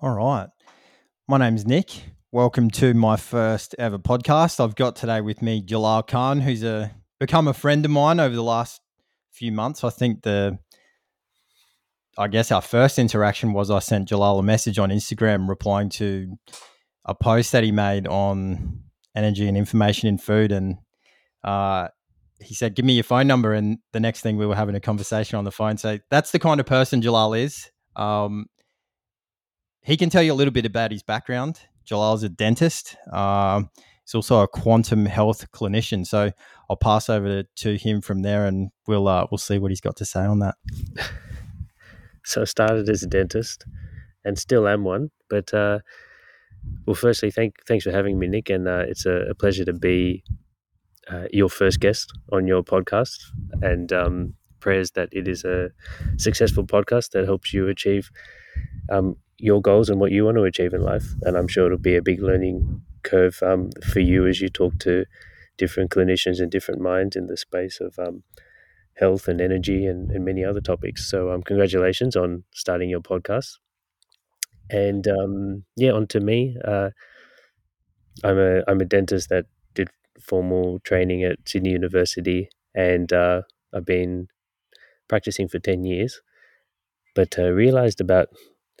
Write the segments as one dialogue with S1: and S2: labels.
S1: All right. My name's Nick. Welcome to my first ever podcast. I've got today with me Jalal Khan, who's a become a friend of mine over the last few months. I think the I guess our first interaction was I sent Jalal a message on Instagram replying to a post that he made on energy and information in food and uh, he said, "Give me your phone number." And the next thing we were having a conversation on the phone. So that's the kind of person Jalal is. Um, he can tell you a little bit about his background. Jalal's a dentist. Um, he's also a quantum health clinician. So I'll pass over to, him from there, and we'll uh, we'll see what he's got to say on that.
S2: So I started as a dentist, and still am one. But uh, well, firstly, thank thanks for having me, Nick, and uh, it's a, a, pleasure to be uh, your first guest on your podcast. And um, prayers that it is a successful podcast that helps you achieve um, your goals and what you want to achieve in life. And I'm sure it'll be a big learning curve um, for you as you talk to different clinicians and different minds in the space of um, health and energy and, and, many other topics. So, um, congratulations on starting your podcast. And um, yeah, on to me. Uh, I'm a I'm a dentist that did formal training at Sydney University, and uh, I've been practicing for ten years. But uh, realized about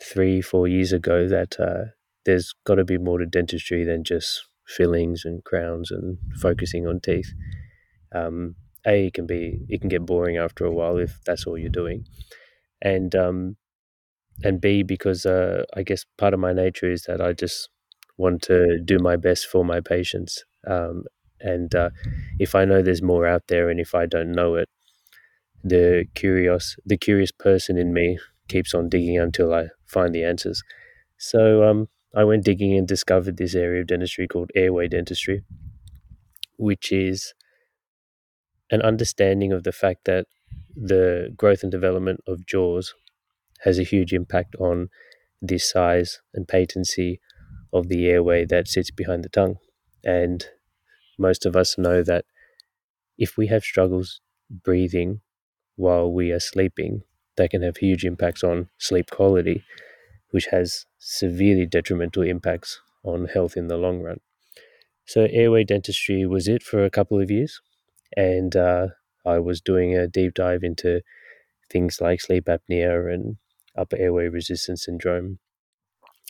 S2: three, four years ago that uh, there's got to be more to dentistry than just fillings and crowns and focusing on teeth. Um, a it can be it can get boring after a while if that's all you're doing, and um, and B because uh, I guess part of my nature is that I just want to do my best for my patients. Um, and uh, if I know there's more out there, and if I don't know it, the curious the curious person in me keeps on digging until I find the answers. So um, I went digging and discovered this area of dentistry called airway dentistry, which is an understanding of the fact that the growth and development of jaws has a huge impact on the size and patency of the airway that sits behind the tongue. And most of us know that if we have struggles breathing while we are sleeping, that can have huge impacts on sleep quality, which has severely detrimental impacts on health in the long run. So, airway dentistry was it for a couple of years, and uh, I was doing a deep dive into things like sleep apnea and upper airway resistance syndrome,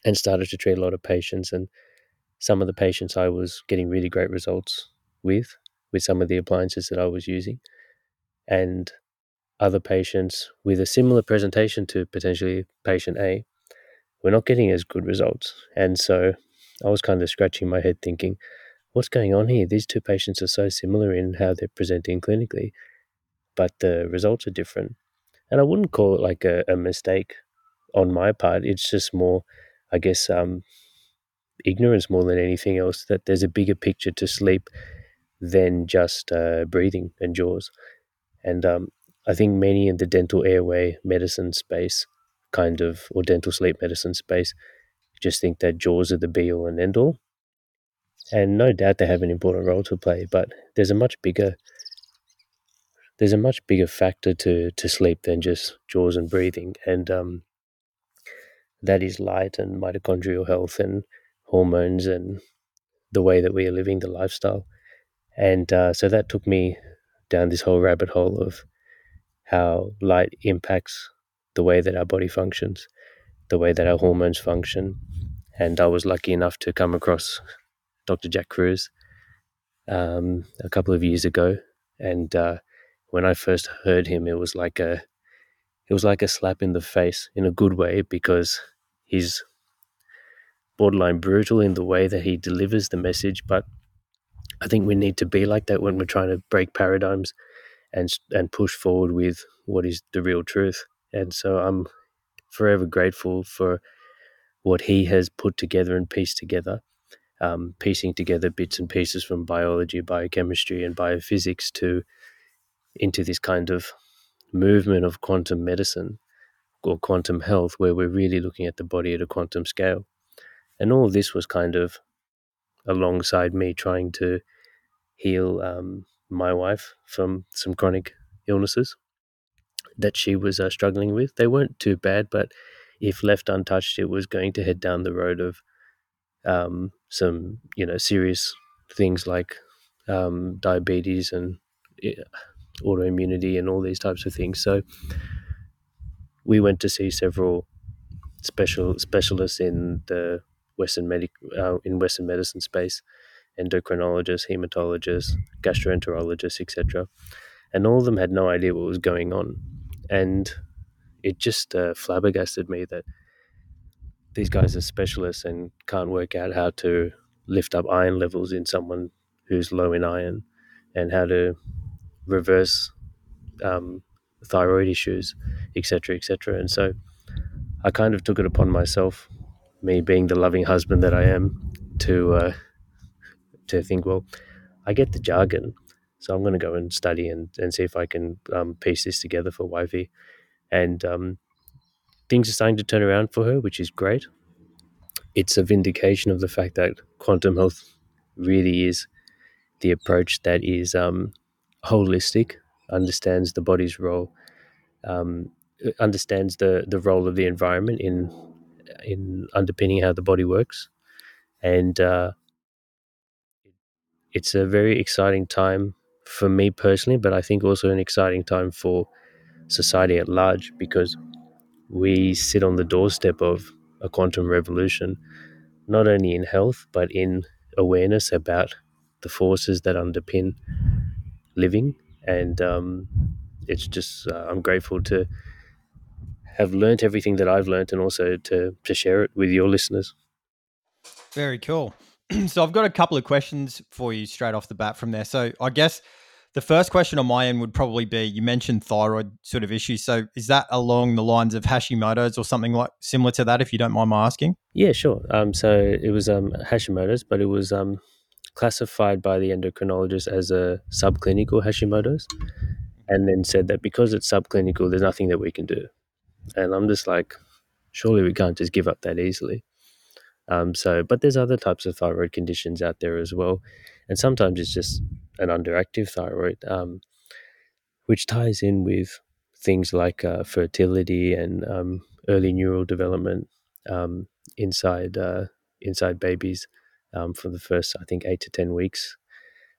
S2: and started to treat a lot of patients. And some of the patients I was getting really great results with, with some of the appliances that I was using. And other patients with a similar presentation to potentially patient A, we're not getting as good results. And so I was kind of scratching my head thinking, what's going on here? These two patients are so similar in how they're presenting clinically, but the results are different. And I wouldn't call it like a, a mistake on my part. It's just more, I guess, um, ignorance more than anything else that there's a bigger picture to sleep than just uh, breathing and jaws. And um, I think many in the dental airway medicine space, kind of, or dental sleep medicine space, just think that jaws are the be all and end all. And no doubt they have an important role to play, but there's a much bigger there's a much bigger factor to, to sleep than just jaws and breathing. And um, that is light and mitochondrial health and hormones and the way that we are living the lifestyle. And uh, so that took me down this whole rabbit hole of how light impacts the way that our body functions, the way that our hormones function. And I was lucky enough to come across Dr. Jack Kruse um, a couple of years ago. And uh, when I first heard him, it was like a it was like a slap in the face in a good way because he's borderline brutal in the way that he delivers the message. But I think we need to be like that when we're trying to break paradigms and and push forward with what is the real truth. And so I'm forever grateful for what he has put together and pieced together, um, piecing together bits and pieces from biology, biochemistry, and biophysics to into this kind of movement of quantum medicine or quantum health, where we're really looking at the body at a quantum scale. And all of this was kind of alongside me trying to heal um, my wife from some chronic illnesses that she was uh, struggling with. They weren't too bad, but if left untouched, it was going to head down the road of um, some, you know, serious things like um, diabetes and autoimmunity and all these types of things. So we went to see several special specialists in the Western medic uh, in Western medicine space, endocrinologists, hematologists, gastroenterologists, etc. And all of them had no idea what was going on, and it just uh, flabbergasted me that these guys are specialists and can't work out how to lift up iron levels in someone who's low in iron and how to reverse um, thyroid issues, etc., etc. And so I kind of took it upon myself, me being the loving husband that I am, to uh, to think, well, I get the jargon, so I'm going to go and study and, and see if I can um, piece this together for wifey. And um, things are starting to turn around for her, which is great. It's a vindication of the fact that quantum health really is the approach that is um, holistic, understands the body's role, um, understands the the role of the environment in in underpinning how the body works, and uh, it's a very exciting time for me personally, but I think also an exciting time for society at large because we sit on the doorstep of a quantum revolution, not only in health but in awareness about the forces that underpin living, and um, it's just uh, I'm grateful to have learnt everything that I've learnt and also to to share it with your listeners.
S1: Very cool. so I've got a couple of questions for you straight off the bat from there. So I guess the first question on my end would probably be you mentioned thyroid sort of issues. So is that along the lines of Hashimoto's or something like similar to that, if you don't mind my asking?
S2: Yeah, sure. Um, so it was um, Hashimoto's, but it was um, classified by the endocrinologist as a subclinical Hashimoto's, and then said that because it's subclinical, there's nothing that we can do. And I'm just like, surely we can't just give up that easily. Um, so, but there's other types of thyroid conditions out there as well, and sometimes it's just an underactive thyroid, um, which ties in with things like uh, fertility and um, early neural development um, inside uh, inside babies um, for the first, I think, eight to ten weeks.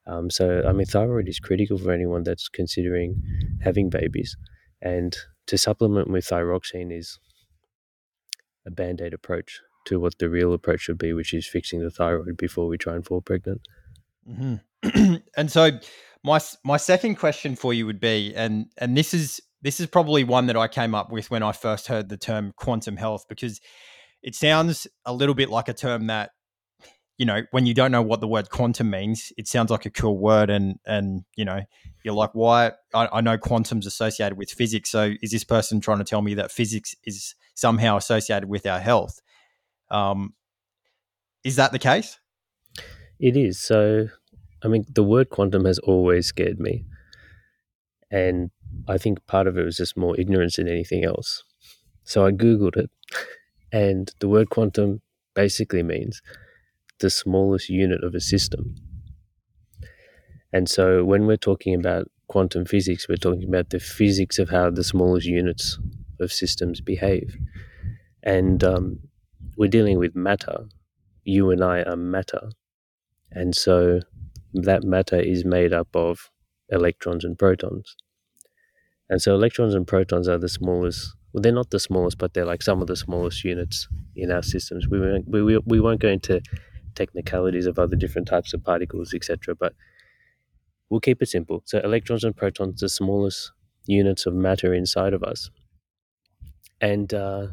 S2: Um, so, I mean, thyroid is critical for anyone that's considering having babies, and to supplement with thyroxine is a band aid approach to what the real approach should be, which is fixing the thyroid before we try and fall pregnant.
S1: Mm-hmm. and so, my my second question for you would be, and and this is this is probably one that I came up with when I first heard the term quantum health because it sounds a little bit like a term that you know, when you don't know what the word quantum means, it sounds like a cool word, and and you know, you're like, why? I, I, know quantum's associated with physics, so is this person trying to tell me that physics is somehow associated with our health? Um, is that the case?
S2: It is. So, I mean, the word quantum has always scared me, and I think part of it was just more ignorance than anything else. So I googled it, and the word quantum basically means the smallest unit of a system. And so when we're talking about quantum physics, we're talking about the physics of how the smallest units of systems behave. And um, we're dealing with matter. You and I are matter. And so that matter is made up of electrons and protons. And so electrons and protons are the smallest, well, they're not the smallest, but they're like some of the smallest units in our systems. We won't, we, we won't go into technicalities of other different types of particles, etc. But we'll keep it simple. So electrons and protons, the smallest units of matter inside of us, and uh,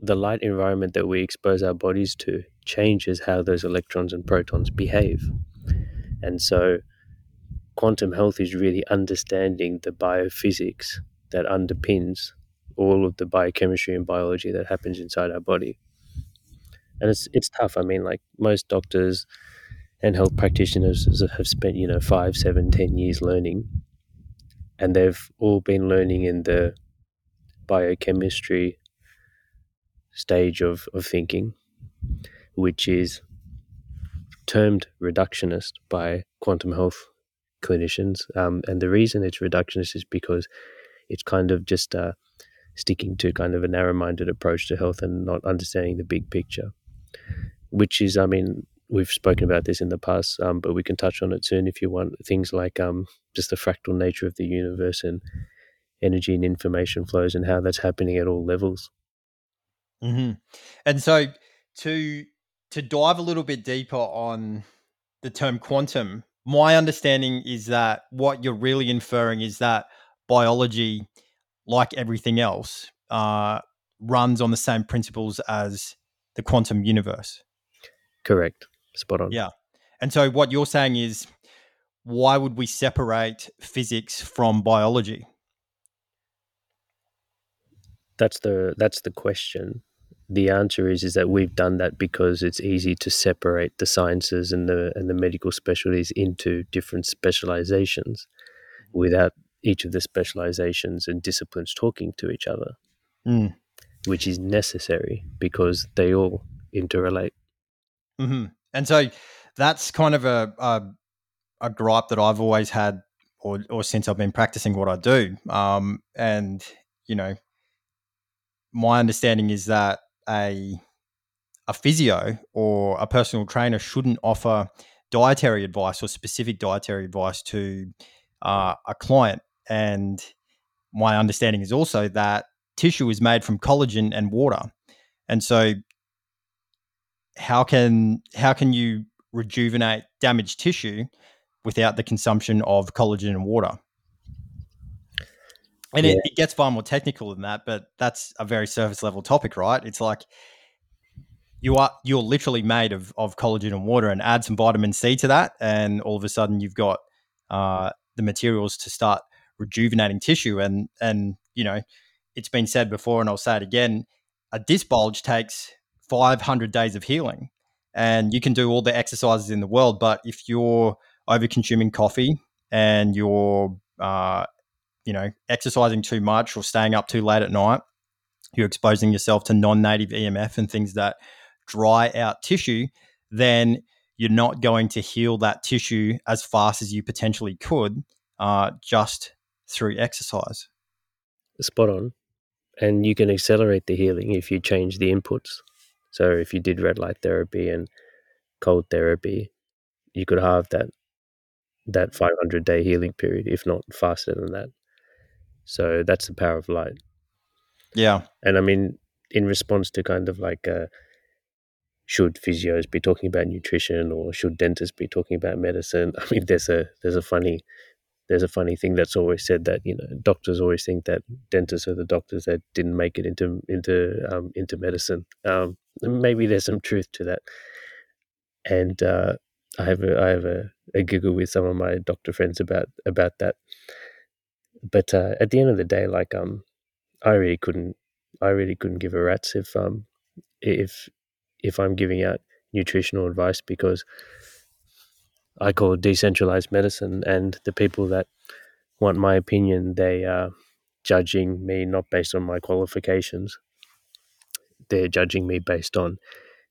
S2: the light environment that we expose our bodies to changes how those electrons and protons behave. And so, quantum health is really understanding the biophysics that underpins all of the biochemistry and biology that happens inside our body and it's it's tough. I mean, like most doctors and health practitioners have spent you know five, seven, ten years learning, and they've all been learning in the biochemistry stage of, of thinking, which is termed reductionist by quantum health clinicians. Um, and the reason it's reductionist is because it's kind of just uh, sticking to kind of a narrow-minded approach to health and not understanding the big picture. Which is, I mean, we've spoken about this in the past, um, but we can touch on it soon if you want. Things like um, just the fractal nature of the universe and energy and information flows and how that's happening at all levels.
S1: Mm-hmm. And so to to dive a little bit deeper on the term quantum, my understanding is that what you're really inferring is that biology, like everything else, uh, runs on the same principles as the quantum universe.
S2: Correct. Spot on.
S1: Yeah. And so what you're saying is why would we separate physics from biology?
S2: That's the that's the question. The answer is is that we've done that because it's easy to separate the sciences and the and the medical specialties into different specializations without each of the specializations and disciplines talking to each other.
S1: Mm.
S2: Which is necessary because they all interrelate.
S1: Mm-hmm. And so that's kind of a, a, a gripe that I've always had, or or since I've been practicing what I do. Um, and you know, my understanding is that a a physio or a personal trainer shouldn't offer dietary advice or specific dietary advice to uh, a client. And my understanding is also that tissue is made from collagen and water. And so how can how can you rejuvenate damaged tissue without the consumption of collagen and water? And yeah. it, it, gets far more technical than that, but that's a very surface level topic, right? It's like you are you're literally made of of collagen and water, and add some vitamin C to that, and all of a sudden you've got uh, the materials to start rejuvenating tissue. And and you know, it's been said before, and I'll say it again: a disc bulge takes 500 days of healing. And you can do all the exercises in the world, but if you're over consuming coffee and you're, uh, you know, exercising too much or staying up too late at night, you're exposing yourself to non-native EMF and things that dry out tissue, then you're not going to heal that tissue as fast as you potentially could uh, just through exercise.
S2: Spot on. And you can accelerate the healing if you change the inputs. So if you did red light therapy and cold therapy, you could have that that 500 day healing period, if not faster than that. So that's the power of light.
S1: Yeah.
S2: And I mean, in response to kind of like, uh, should physios be talking about nutrition or should dentists be talking about medicine? I mean, there's a there's a funny there's a funny thing that's always said that you know doctors always think that dentists are the doctors that didn't make it into into um, into medicine. Um, maybe there's some truth to that. And uh, I have a, I have a, a, giggle with some of my doctor friends about about that. But uh, at the end of the day, like um, I really couldn't I really couldn't give a rat's if um if if I'm giving out nutritional advice because I call it decentralized medicine, and the people that want my opinion, they are judging me not based on my qualifications. They're judging me based on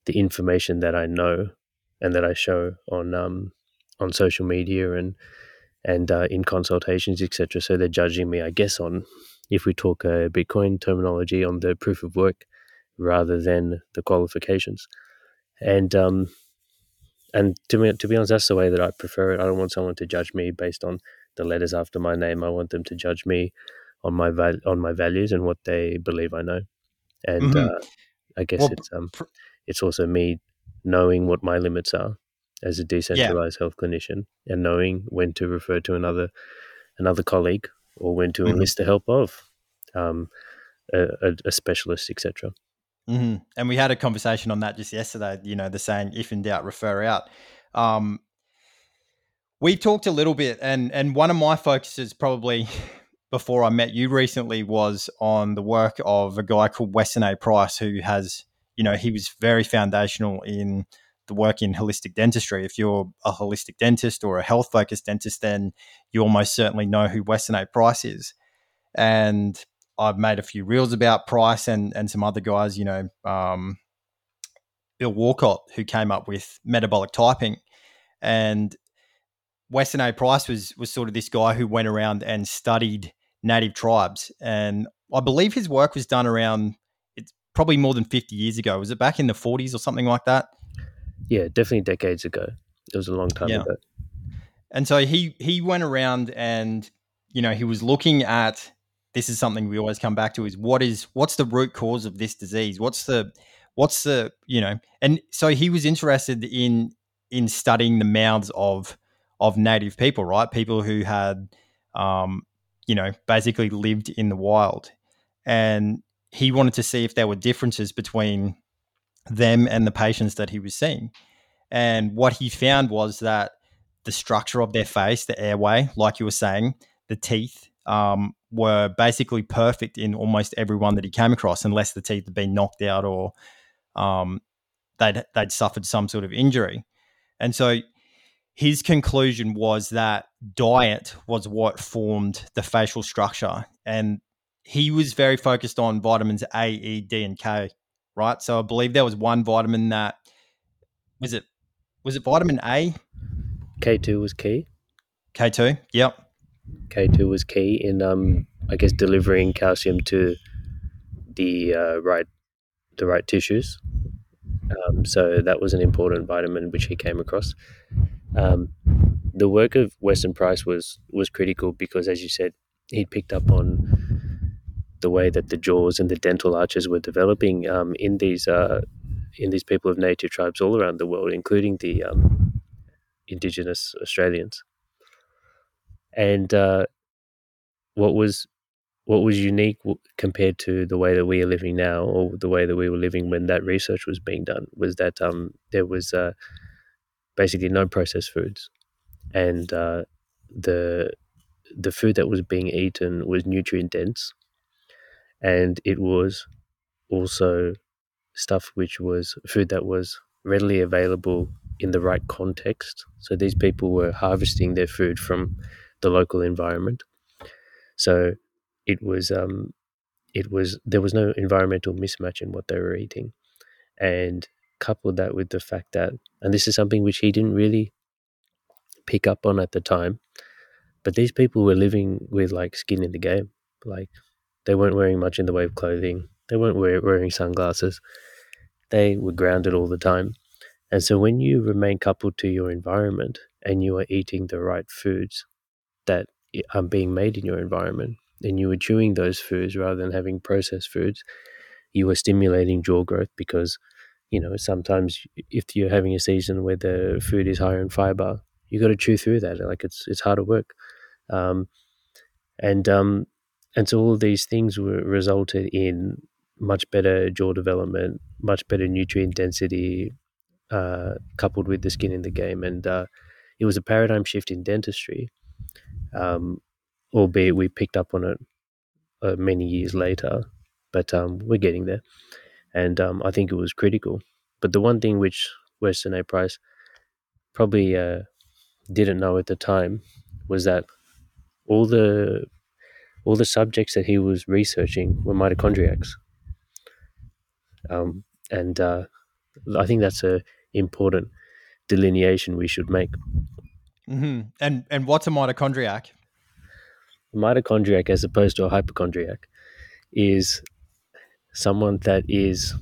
S2: the information that I know and that I show on um, on social media and and uh, in consultations, etc. So they're judging me, I guess, on if we talk uh, Bitcoin terminology on the proof of work rather than the qualifications. And um, and to me, to be honest, that's the way that I prefer it. I don't want someone to judge me based on the letters after my name. I want them to judge me on my val- on my values and what they believe I know. And mm-hmm. uh, I guess well, it's um, it's also me knowing what my limits are as a decentralized yeah. health clinician and knowing when to refer to another another colleague or when to mm-hmm. enlist the help of um, a, a, specialist, etc.
S1: Mm-hmm. And we had a conversation on that just yesterday. You know, the saying "if in doubt, refer out." Um, we talked a little bit, and and one of my focuses probably before I met you recently was on the work of a guy called Weston A. Price, who has, you know, he was very foundational in the work in holistic dentistry. If you're a holistic dentist or a health focused dentist, then you almost certainly know who Weston A. Price is. And I've made a few reels about Price and and some other guys, you know, um, Bill Wolcott, who came up with metabolic typing, and Weston A. Price was was sort of this guy who went around and studied native tribes, and I believe his work was done around it's probably more than 50 years ago. Was it back in the 40s or something like that?
S2: Yeah, definitely decades ago. It was a long time yeah. ago.
S1: And so he he went around and you know he was looking at this is something we always come back to is what is what's the root cause of this disease? What's the what's the you know and so he was interested in in studying the mouths of of native people, right? People who had um, you know basically lived in the wild, and he wanted to see if there were differences between them and the patients that he was seeing. And what he found was that the structure of their face, the airway, like you were saying, the teeth um, were basically perfect in almost everyone that he came across, unless the teeth had been knocked out or um, they'd they'd suffered some sort of injury. And so his conclusion was that diet was what formed the facial structure, and he was very focused on vitamins A, E, D, and K. Right. So I believe there was one vitamin that was it was it vitamin A?
S2: K two was key.
S1: K two. Yep.
S2: K two was key in um I guess delivering calcium to the uh, right the right tissues. Um, so that was an important vitamin which he came across. Um, the work of Weston Price was was critical because, as you said, he picked up on the way that the jaws and the dental arches were developing um, in these uh, in these people of native tribes all around the world, including the um, indigenous Australians. And uh, what was what was unique compared to the way that we are living now, or the way that we were living when that research was being done, was that um, there was uh, basically no processed foods, and uh, the the food that was being eaten was nutrient dense, and it was also stuff which was food that was readily available in the right context. So these people were harvesting their food from the local environment. So it was um, it was there was no environmental mismatch in what they were eating, and coupled that with the fact that, and this is something which he didn't really pick up on at the time, but these people were living with like skin in the game. Like they weren't wearing much in the way of clothing. They weren't wear, wearing sunglasses. They were grounded all the time. And so when you remain coupled to your environment and you are eating the right foods that are being made in your environment, and you are chewing those foods rather than having processed foods, you are stimulating jaw growth because, you know, sometimes if you're having a season where the food is higher in fiber, you got to chew through that. Like it's it's harder work, um, and um, and so all of these things were resulted in much better jaw development, much better nutrient density, uh, coupled with the skin in the game, and uh, it was a paradigm shift in dentistry. Um, albeit we picked up on it uh, many years later, but um, we're getting there. And um, I think it was critical. But the one thing which Weston A. Price probably uh, didn't know at the time was that all the all the subjects that he was researching were mitochondriacs. Um, and uh, I think that's a important delineation we should make.
S1: Mm-hmm. And and what's a mitochondriac?
S2: A mitochondriac as opposed to a hypochondriac is someone that is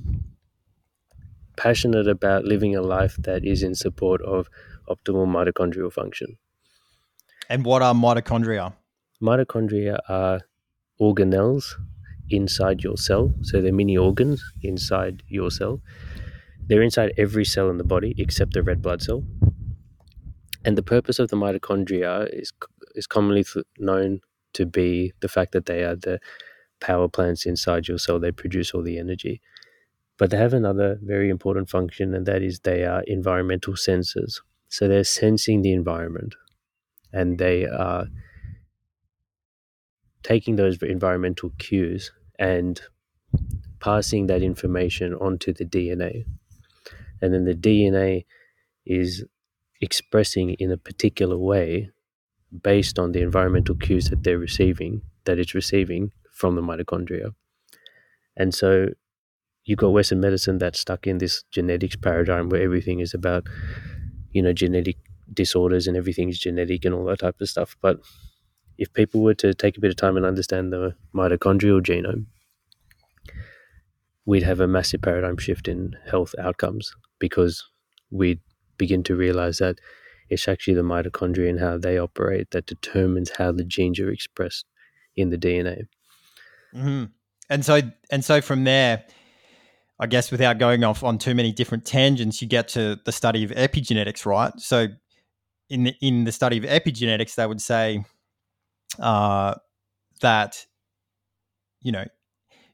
S2: passionate about living a life that is in support of optimal mitochondrial function.
S1: And what are mitochondria?
S2: Mitochondria are organelles inside your cell. So they're mini organs inside your cell. They're inside every cell in the body except the red blood cell. And the purpose of the mitochondria is is commonly known to be the fact that they are the power plants inside your cell. They produce all the energy. But they have another very important function, and that is they are environmental sensors. So they're sensing the environment and they are taking those environmental cues and passing that information onto the DNA. And then the DNA is expressing in a particular way based on the environmental cues that they're receiving, that it's receiving from the mitochondria. And so you've got Western medicine that's stuck in this genetics paradigm where everything is about, you know, genetic disorders and everything's genetic and all that type of stuff. But if people were to take a bit of time and understand the mitochondrial genome, we'd have a massive paradigm shift in health outcomes because we'd begin to realize that it's actually the mitochondria and how they operate that determines how the genes are expressed in the DNA.
S1: Mm-hmm. And so, and so from there, I guess without going off on too many different tangents, you get to the study of epigenetics, right? So, in the, in the study of epigenetics, they would say uh, that you know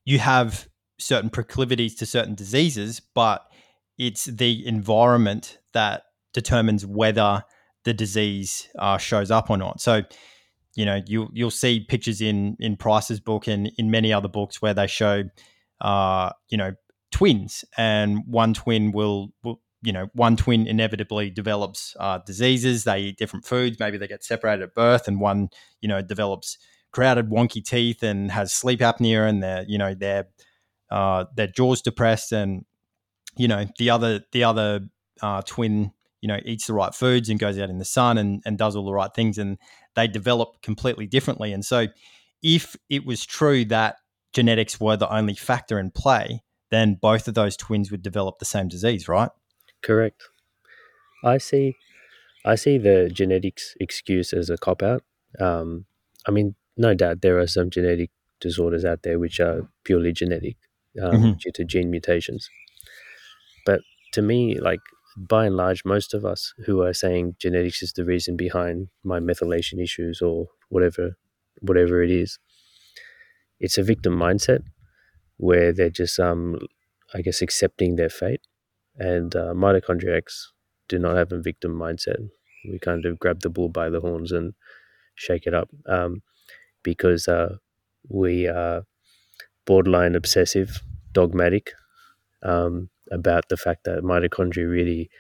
S1: you have certain proclivities to certain diseases, but it's the environment that determines whether the disease uh, shows up or not. So, you know, you you'll see pictures in in Price's book and in many other books where they show, uh, you know, twins, and one twin will, will you know, one twin inevitably develops uh, diseases. They eat different foods. Maybe they get separated at birth, and one, you know, develops crowded, wonky teeth and has sleep apnea, and their, you know, their uh, their jaws depressed, and you know, the other the other uh, twin, you know, eats the right foods and goes out in the sun and and does all the right things, and they develop completely differently. And so, if it was true that genetics were the only factor in play, then both of those twins would develop the same disease, right?
S2: Correct. I see. I see the genetics excuse as a cop out. Um, I mean, no doubt there are some genetic disorders out there which are purely genetic um, mm-hmm. due to gene mutations. But to me, like by and large, most of us who are saying genetics is the reason behind my methylation issues or whatever, whatever it is, it's a victim mindset where they're just, um, I guess, accepting their fate and uh, mitochondriacs do not have a victim mindset. We kind of grab the bull by the horns and shake it up um, because uh, we are borderline obsessive, dogmatic um, about the fact that mitochondria really,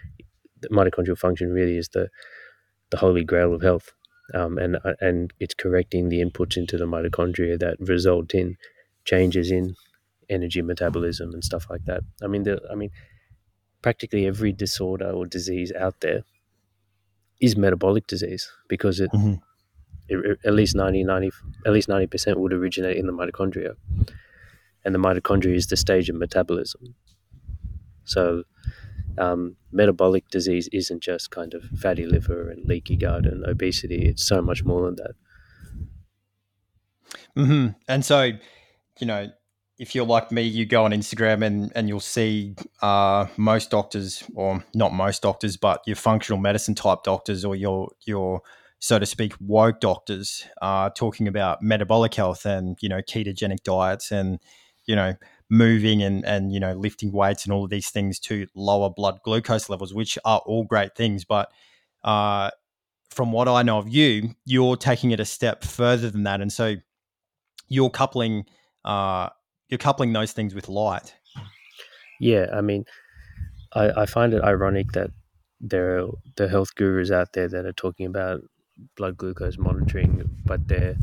S2: mitochondrial function really is the the holy grail of health, um, and uh, and it's correcting the inputs into the mitochondria that result in changes in energy metabolism and stuff like that. I mean, the I mean practically every disorder or disease out there is metabolic disease because it, mm-hmm. it, at least 90, 90 at least 90% would originate in the mitochondria and the mitochondria is the stage of metabolism so um, metabolic disease isn't just kind of fatty liver and leaky gut and obesity it's so much more than that
S1: mm-hmm. and so you know if you're like me, you go on Instagram and, and you'll see uh, most doctors, or not most doctors, but your functional medicine type doctors or your your so to speak woke doctors uh, talking about metabolic health and you know ketogenic diets and you know moving and and you know lifting weights and all of these things to lower blood glucose levels, which are all great things, but uh, from what I know of you, you're taking it a step further than that, and so you're coupling uh, you're coupling those things with light.
S2: Yeah, I mean, I, I find it ironic that there are the health gurus out there that are talking about blood glucose monitoring, but they're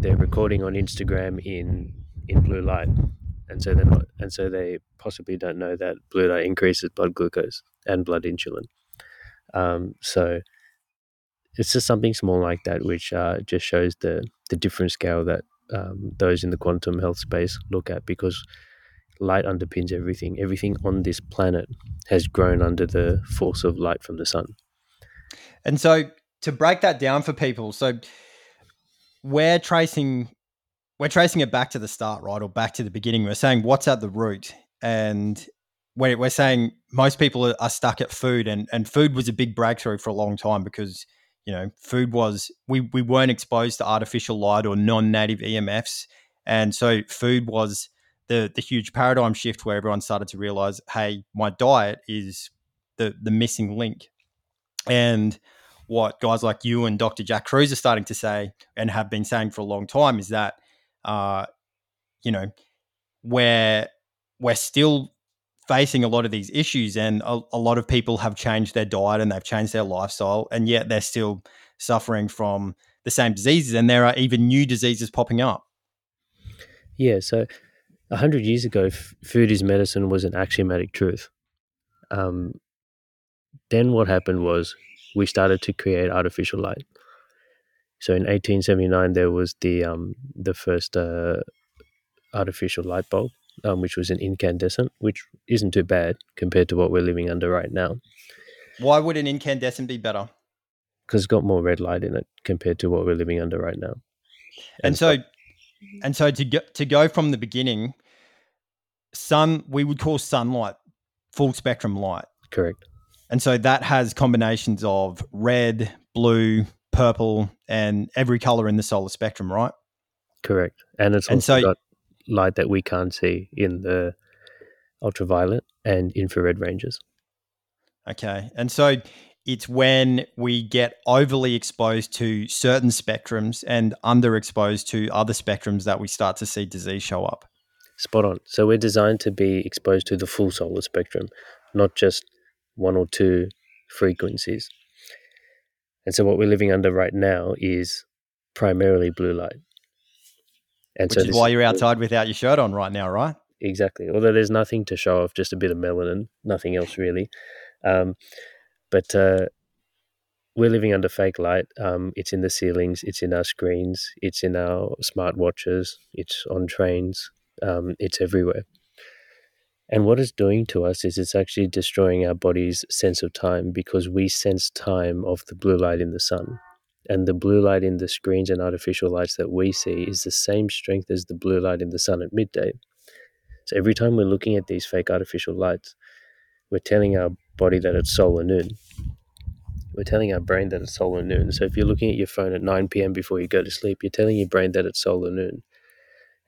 S2: they're recording on Instagram in in blue light, and so they're not, and so they possibly don't know that blue light increases blood glucose and blood insulin. Um, so it's just something small like that, which uh, just shows the the different scale that um, those in the quantum health space look at because light underpins everything. Everything on this planet has grown under the force of light from the sun.
S1: And so to break that down for people, so we're tracing we're tracing it back to the start, right, or back to the beginning. We're saying what's at the root, and we're, we're saying most people are stuck at food, and and food was a big breakthrough for a long time because you know, food was we we weren't exposed to artificial light or non-native EMFs, and so food was the the huge paradigm shift where everyone started to realize, hey, my diet is the the missing link, and what guys like you and Dr. Jack Kruse are starting to say and have been saying for a long time is that, uh, you know, where we're still facing a lot of these issues, and a, a, lot of people have changed their diet and they've changed their lifestyle, and yet they're still suffering from the same diseases, and there are even new diseases popping up.
S2: Yeah, so a hundred years ago, f- food is medicine was an axiomatic truth. Um, then what happened was we started to create artificial light, So in 1879, there was the um, the first uh, artificial light bulb, um, which was an incandescent, which isn't too bad compared to what we're living under right now.
S1: Why would an incandescent be better?
S2: Because it's got more red light in it compared to what we're living under right now.
S1: And, and so, and so to go, to go from the beginning, sun we would call sunlight full spectrum light.
S2: Correct.
S1: And so that has combinations of red, blue, purple, and every color in the solar spectrum, right?
S2: Correct. And it's and also so, got light that we can't see in the ultraviolet and infrared ranges.
S1: Okay. And so it's when we get overly exposed to certain spectrums and underexposed to other spectrums that we start to see disease show up.
S2: Spot on. So we're designed to be exposed to the full solar spectrum, not just one or two frequencies. And so what we're living under right now is primarily blue light.
S1: And Which so is why you're outside without your shirt on right now, right?
S2: Exactly. Although there's nothing to show off, just a bit of melanin, nothing else really. Um, but uh, we're living under fake light. Um, it's in the ceilings, it's in our screens, it's in our smartwatches, it's on trains, um, it's everywhere. And what it's doing to us is it's actually destroying our body's sense of time because we sense time of the blue light in the sun. And the blue light in the screens and artificial lights that we see is the same strength as the blue light in the sun at midday. So every time we're looking at these fake artificial lights, we're telling our body that it's solar noon. We're telling our brain that it's solar noon. So if you're looking at your phone at 9 p.m. before you go to sleep, you're telling your brain that it's solar noon.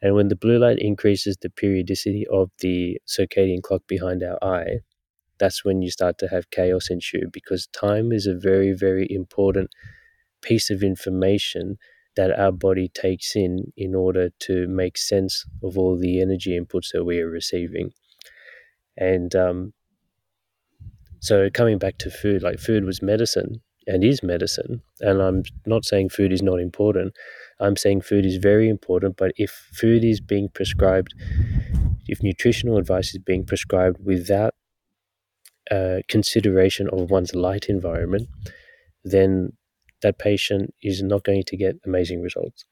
S2: And when the blue light increases the periodicity of the circadian clock behind our eye, that's when you start to have chaos ensue because time is a very, very important piece of information that our body takes in in order to make sense of all the energy inputs that we are receiving. And um, so, coming back to food, like food was medicine and is medicine. And I'm not saying food is not important. I'm saying food is very important, but if food is being prescribed, if nutritional advice is being prescribed without uh, consideration of one's light environment, then that patient is not going to get amazing results.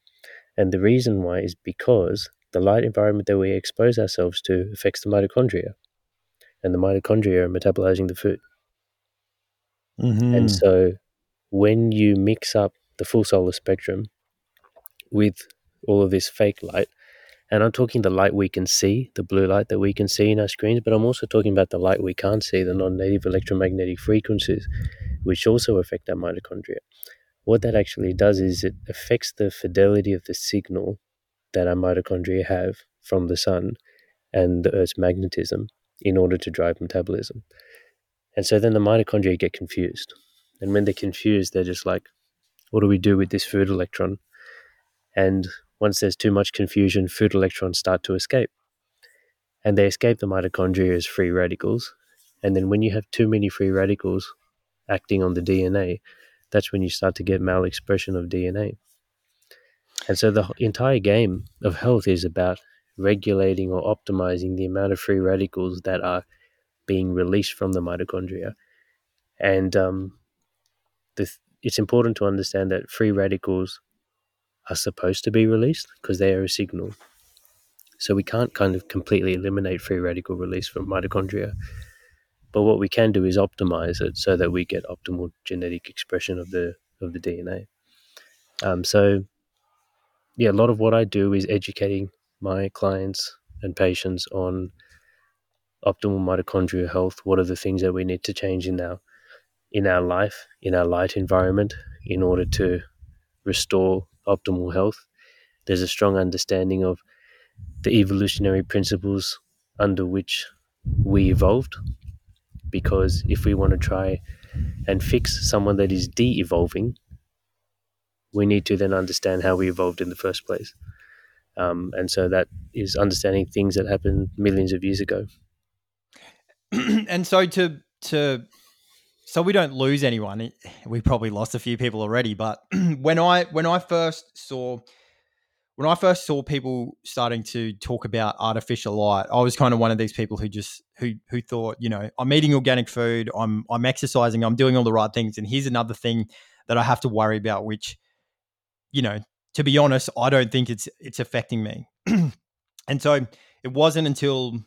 S2: And the reason why is because the light environment that we expose ourselves to affects the mitochondria, and the mitochondria are metabolizing the food. Mm-hmm. And so when you mix up the full solar spectrum with all of this fake light, and I'm talking the light we can see, the blue light that we can see in our screens, but I'm also talking about the light we can't see, the non native electromagnetic frequencies, which also affect our mitochondria. What that actually does is it affects the fidelity of the signal that our mitochondria have from the sun and the Earth's magnetism in order to drive metabolism. And so then the mitochondria get confused. And when they're confused, they're just like, what do we do with this food electron? And once there's too much confusion, food electrons start to escape. And they escape the mitochondria as free radicals. And then when you have too many free radicals acting on the DNA, that's when you start to get malexpression of DNA. And so the entire game of health is about regulating or optimizing the amount of free radicals that are being released from the mitochondria. And um, the, it's important to understand that free radicals are supposed to be released because they are a signal. So we can't kind of completely eliminate free radical release from mitochondria. But what we can do is optimize it so that we get optimal genetic expression of the of the DNA. Um, so, yeah, a lot of what I do is educating my clients and patients on optimal mitochondrial health. What are the things that we need to change in our in our life, in our light environment, in order to restore optimal health. There's a strong understanding of the evolutionary principles under which we evolved. Because if we want to try and fix someone that is de evolving, we need to then understand how we evolved in the first place. Um, and so that is understanding things that happened millions of years ago.
S1: and so to to so we don't lose anyone. We probably lost a few people already, but when I when I first saw when I first saw people starting to talk about artificial light, I was kind of one of these people who just who who thought, you know, I'm eating organic food, I'm I'm exercising, I'm doing all the right things, and here's another thing that I have to worry about, which you know, to be honest, I don't think it's it's affecting me. and so it wasn't until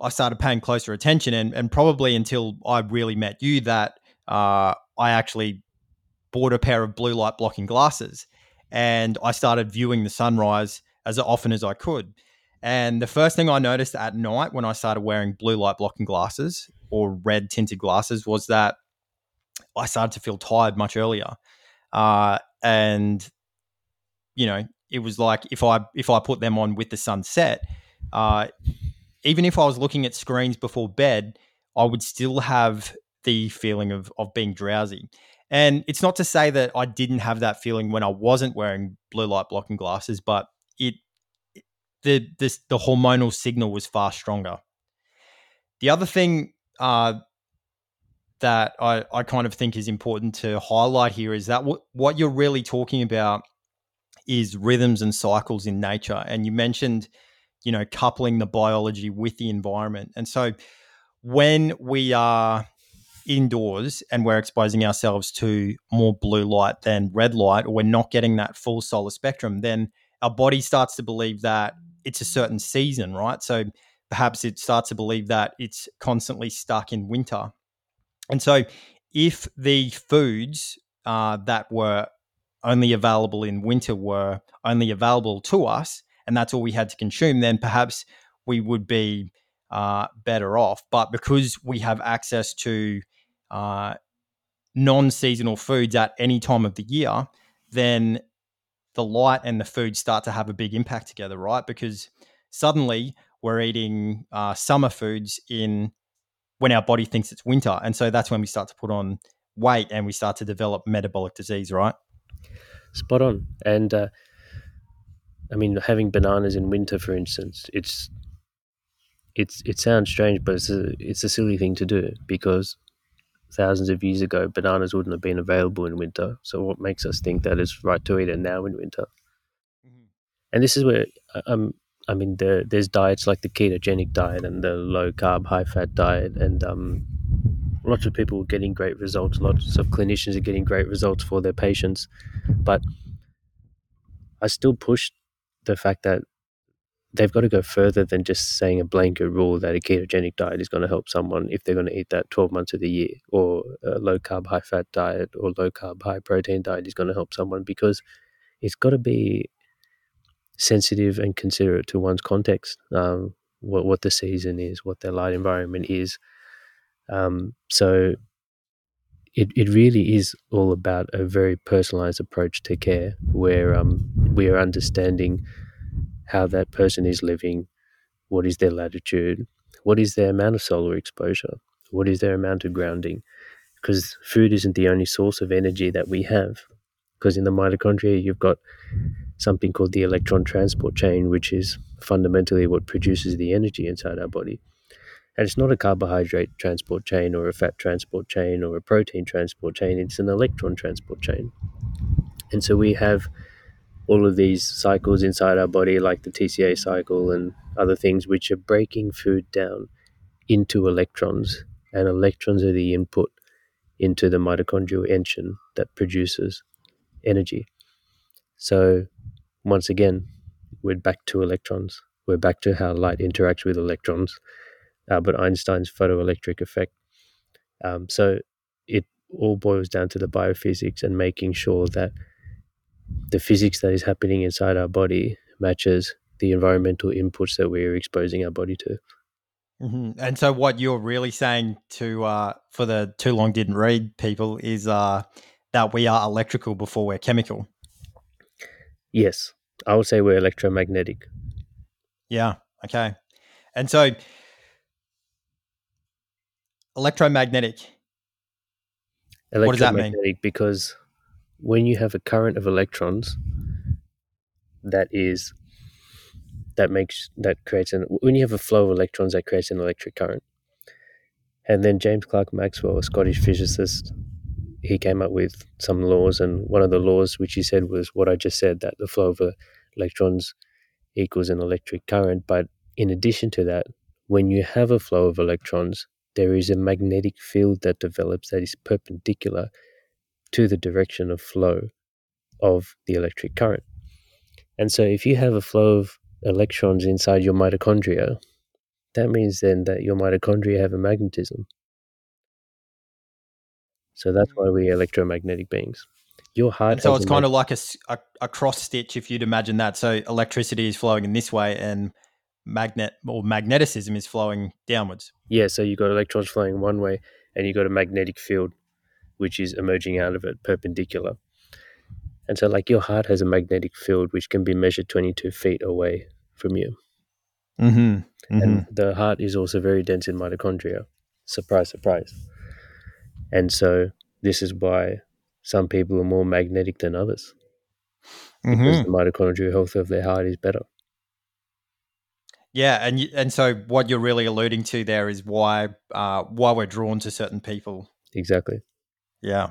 S1: I started paying closer attention and, and probably until I really met you that uh, I actually bought a pair of blue light blocking glasses and I started viewing the sunrise as often as I could. And the first thing I noticed at night when I started wearing blue light blocking glasses or red tinted glasses was that I started to feel tired much earlier. Uh, and you know, it was like if I if I put them on with the sunset, uh, even if I was looking at screens before bed, I would still have the feeling of of being drowsy. And it's not to say that I didn't have that feeling when I wasn't wearing blue light blocking glasses, but it the this the hormonal signal was far stronger. The other thing uh, that I, I kind of think is important to highlight here is that what, what you're really talking about is rhythms and cycles in nature. And you mentioned, you know, coupling the biology with the environment. And so when we are indoors and we're exposing ourselves to more blue light than red light, or we're not getting that full solar spectrum, then our body starts to believe that it's a certain season, right? So perhaps it starts to believe that it's constantly stuck in winter. And so if the foods uh, that were only available in winter were only available to us, and that's all we had to consume, then perhaps we would be uh, better off. But because we have access to uh, non seasonal foods at any time of the year, then the light and the food start to have a big impact together, right? Because suddenly we're eating uh, summer foods in when our body thinks it's winter. And so that's when we start to put on weight and we start to develop metabolic disease, right?
S2: Spot on. And uh, I mean, having bananas in winter, for instance, it's it's it sounds strange, but it's a it's a silly thing to do because thousands of years ago, bananas wouldn't have been available in winter. So what makes us think that it's right to eat it now in winter? Mm-hmm. And this is where um, I mean, the, there's diets like the ketogenic diet and the low carb, high fat diet, and um, lots of people are getting great results. Lots of clinicians are getting great results for their patients, but I still push the fact that they've got to go further than just saying a blanket rule that a ketogenic diet is going to help someone if they're going to eat that 12 months of the year, or a low carb, high fat diet, or low carb, high protein diet is going to help someone because it's got to be sensitive and considerate to one's context, um, what what the season is, what their light environment is. Um, so it it really is all about a very personalized approach to care, where um, we are understanding how that person is living, what is their latitude, what is their amount of solar exposure, what is their amount of grounding, because food isn't the only source of energy that we have. Because in the mitochondria, you've got something called the electron transport chain, which is fundamentally what produces the energy inside our body. And it's not a carbohydrate transport chain or a fat transport chain or a protein transport chain, it's an electron transport chain. And so we have all of these cycles inside our body, like the TCA cycle and other things, which are breaking food down into electrons. And electrons are the input into the mitochondrial engine that produces energy. So once again, we're back to electrons. We're back to how light interacts with electrons, Albert Einstein's photoelectric effect. Um, so it all boils down to the biophysics and making sure that the physics that is happening inside our body matches the environmental inputs that we're exposing our body to.
S1: Mm-hmm. And so, what you're really saying to uh, for the too long didn't read people is uh, that we are electrical before we're chemical.
S2: Yes, I would say we're electromagnetic.
S1: Yeah. Okay. And so electromagnetic.
S2: Electromagnetic what does that mean? Because when you have a current of electrons, that is that makes that creates an when you have a flow of electrons that creates an electric current. And then James Clerk Maxwell, a Scottish physicist, he came up with some laws, and one of the laws which he said was what I just said that the flow of electrons equals an electric current. But in addition to that, when you have a flow of electrons, there is a magnetic field that develops that is perpendicular to the direction of flow. of the electric current. And so, if you have a flow of electrons inside your mitochondria, that means then that your mitochondria have a magnetism. So that's why we're electromagnetic beings. Your heart.
S1: And so it's kind mag- of like a, a, a cross stitch, if you'd imagine that. So electricity is flowing in this way, and magnet or magneticism is flowing downwards.
S2: Yeah. So you've got electrons flowing one way, and you've got a magnetic field, which is emerging out of it perpendicular. And so, like your heart has a magnetic field which can be measured 22 feet away from you.
S1: Mm-hmm. Mm-hmm.
S2: And the heart is also very dense in mitochondria. Surprise, surprise. And so, this is why some people are more magnetic than others because mm-hmm. the mitochondrial health of their heart is better.
S1: Yeah, and and so what you're really alluding to there is why uh, why we're drawn to certain people.
S2: Exactly.
S1: Yeah,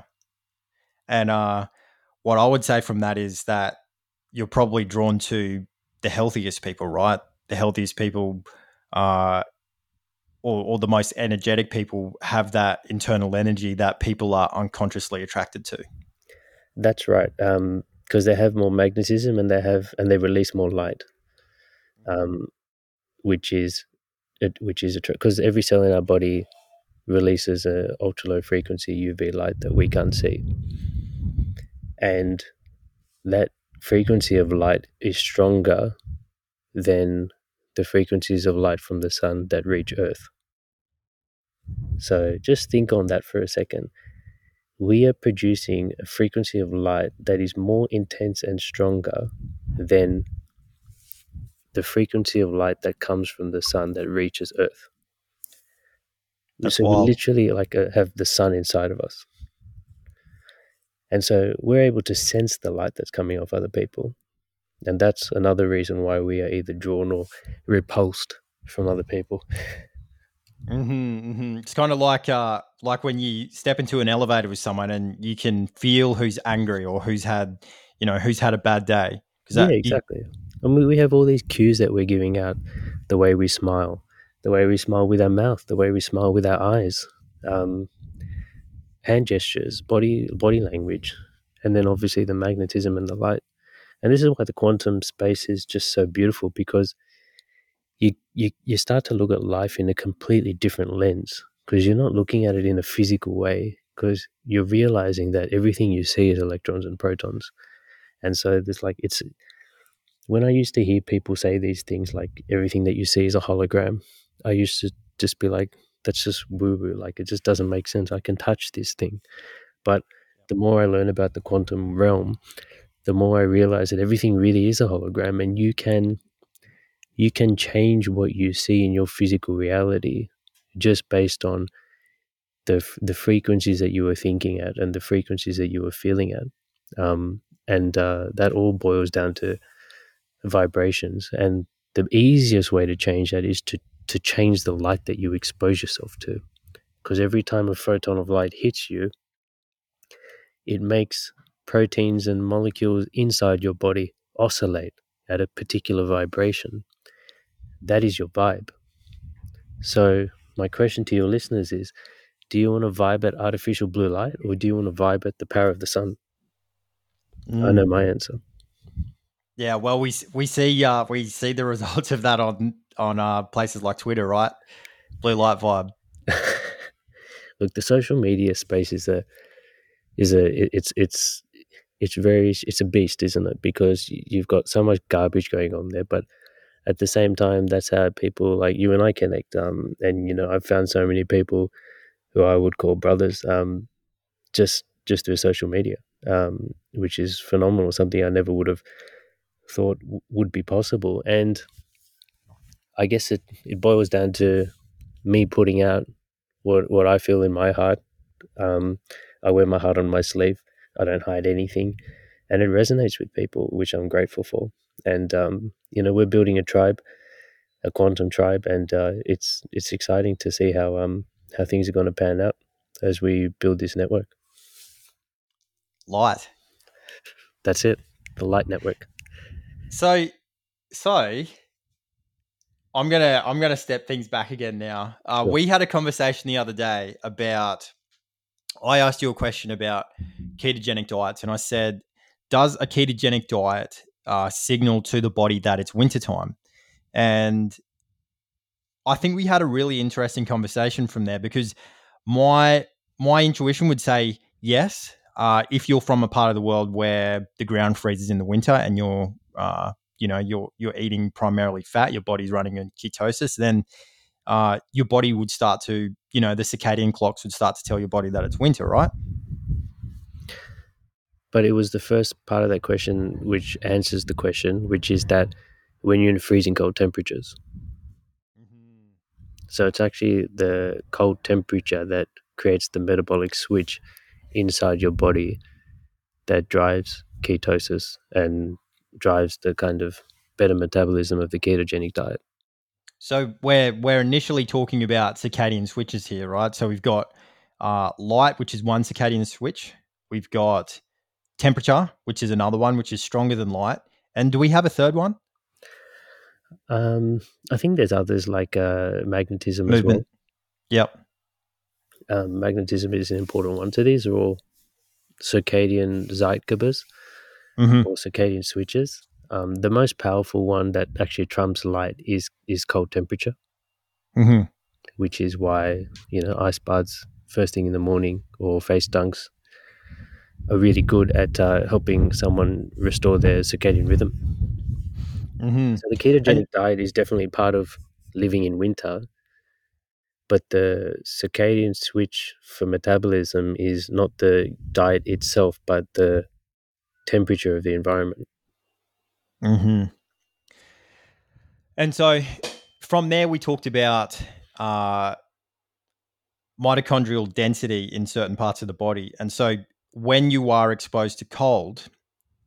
S1: and uh, what I would say from that is that you're probably drawn to the healthiest people, right? The healthiest people, uh, or, or the most energetic people have that internal energy that people are unconsciously attracted to.
S2: That's right, because um, they have more magnetism and they have and they release more light, um, which is which is a because every cell in our body releases a ultra low frequency UV light that we can't see, and that frequency of light is stronger than the frequencies of light from the sun that reach Earth. So just think on that for a second. We are producing a frequency of light that is more intense and stronger than the frequency of light that comes from the sun that reaches Earth. That's so wild. we literally like uh, have the sun inside of us. And so we're able to sense the light that's coming off other people. And that's another reason why we are either drawn or repulsed from other people.
S1: Mm-hmm, mm-hmm. It's kind of like uh, like when you step into an elevator with someone and you can feel who's angry or who's had, you know, who's had a bad day.
S2: yeah, exactly. You, and we, we have all these cues that we're giving out: the way we smile, the way we smile with our mouth, the way we smile with our eyes, um, hand gestures, body body language, and then obviously the magnetism and the light. And this is why the quantum space is just so beautiful because you, you, you start to look at life in a completely different lens because you're not looking at it in a physical way because you're realizing that everything you see is electrons and protons. And so there's like, it's when I used to hear people say these things like everything that you see is a hologram, I used to just be like, that's just woo woo. Like it just doesn't make sense. I can touch this thing. But the more I learn about the quantum realm, the more I realize that everything really is a hologram and you can you can change what you see in your physical reality just based on the the frequencies that you were thinking at and the frequencies that you were feeling at, um, and uh, that all boils down to vibrations. And the easiest way to change that is to to change the light that you expose yourself to, because every time a photon of light hits you, it makes proteins and molecules inside your body oscillate at a particular vibration that is your vibe. So, my question to your listeners is do you want to vibe at artificial blue light or do you want to vibe at the power of the sun? Mm. I know my answer.
S1: Yeah, well, we we see uh, we see the results of that on on uh, places like Twitter, right? Blue light vibe.
S2: Look, the social media space is a is a it's it's it's very it's a beast, isn't it? Because you've got so much garbage going on there, but at the same time, that's how people like you and I connect. Um, and you know, I've found so many people who I would call brothers, um, just just through social media, um, which is phenomenal. Something I never would have thought w- would be possible. And I guess it it boils down to me putting out what what I feel in my heart. Um, I wear my heart on my sleeve. I don't hide anything, and it resonates with people, which I'm grateful for and um, you know we're building a tribe, a quantum tribe, and uh, it's it's exciting to see how um how things are going to pan out as we build this network.
S1: Light.
S2: That's it. The light network.
S1: So, so I'm gonna I'm gonna step things back again now. Uh, sure. We had a conversation the other day about. I asked you a question about ketogenic diets, and I said does a ketogenic diet uh, signal to the body that it's wintertime? And I think we had a really interesting conversation from there because my my intuition would say yes. Uh, if you're from a part of the world where the ground freezes in the winter and you're uh, you know you're you're eating primarily fat, your body's running in ketosis, then uh, your body would start to you know the circadian clocks would start to tell your body that it's winter, right?
S2: But it was the first part of that question which answers the question, which is that when you're in freezing cold temperatures. Mm-hmm. So it's actually the cold temperature that creates the metabolic switch inside your body that drives ketosis and drives the kind of better metabolism of the ketogenic diet.
S1: So we're we're initially talking about circadian switches here, right? So we've got uh, light, which is one circadian switch. We've got temperature, which is another one, which is stronger than light. And do we have a third one?
S2: Um, I think there's others like uh, magnetism Movement. as well.
S1: Yep.
S2: Um, magnetism is an important one. So these are all circadian Zeitgebers mm-hmm. or circadian switches. Um, the most powerful one that actually trumps light is is cold temperature, mm-hmm. which is why you know ice baths first thing in the morning or face dunks are really good at uh, helping someone restore their circadian rhythm. Mm-hmm. So the ketogenic diet is definitely part of living in winter, but the circadian switch for metabolism is not the diet itself, but the temperature of the environment.
S1: Mm-hmm. And so from there, we talked about uh, mitochondrial density in certain parts of the body. And so when you are exposed to cold,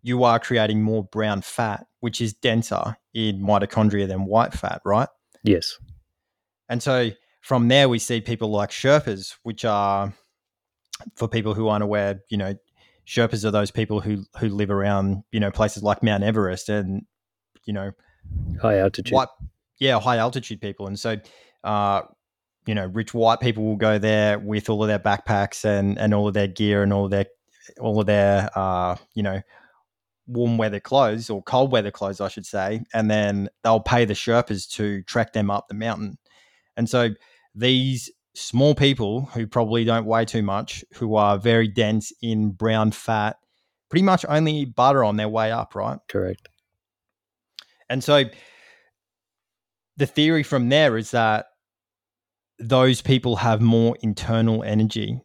S1: you are creating more brown fat, which is denser in mitochondria than white fat, right?
S2: Yes.
S1: And so from there, we see people like Sherpas, which are, for people who aren't aware, you know, Sherpas are those people who who live around you know places like Mount Everest and you know
S2: high altitude. White,
S1: yeah, high altitude people, and so uh, you know rich white people will go there with all of their backpacks and and all of their gear and all of their all of their uh, you know warm weather clothes or cold weather clothes, I should say, and then they'll pay the Sherpas to trek them up the mountain. And so these small people who probably don't weigh too much, who are very dense in brown fat, pretty much only eat butter on their way up, right?
S2: Correct.
S1: And so the theory from there is that those people have more internal energy.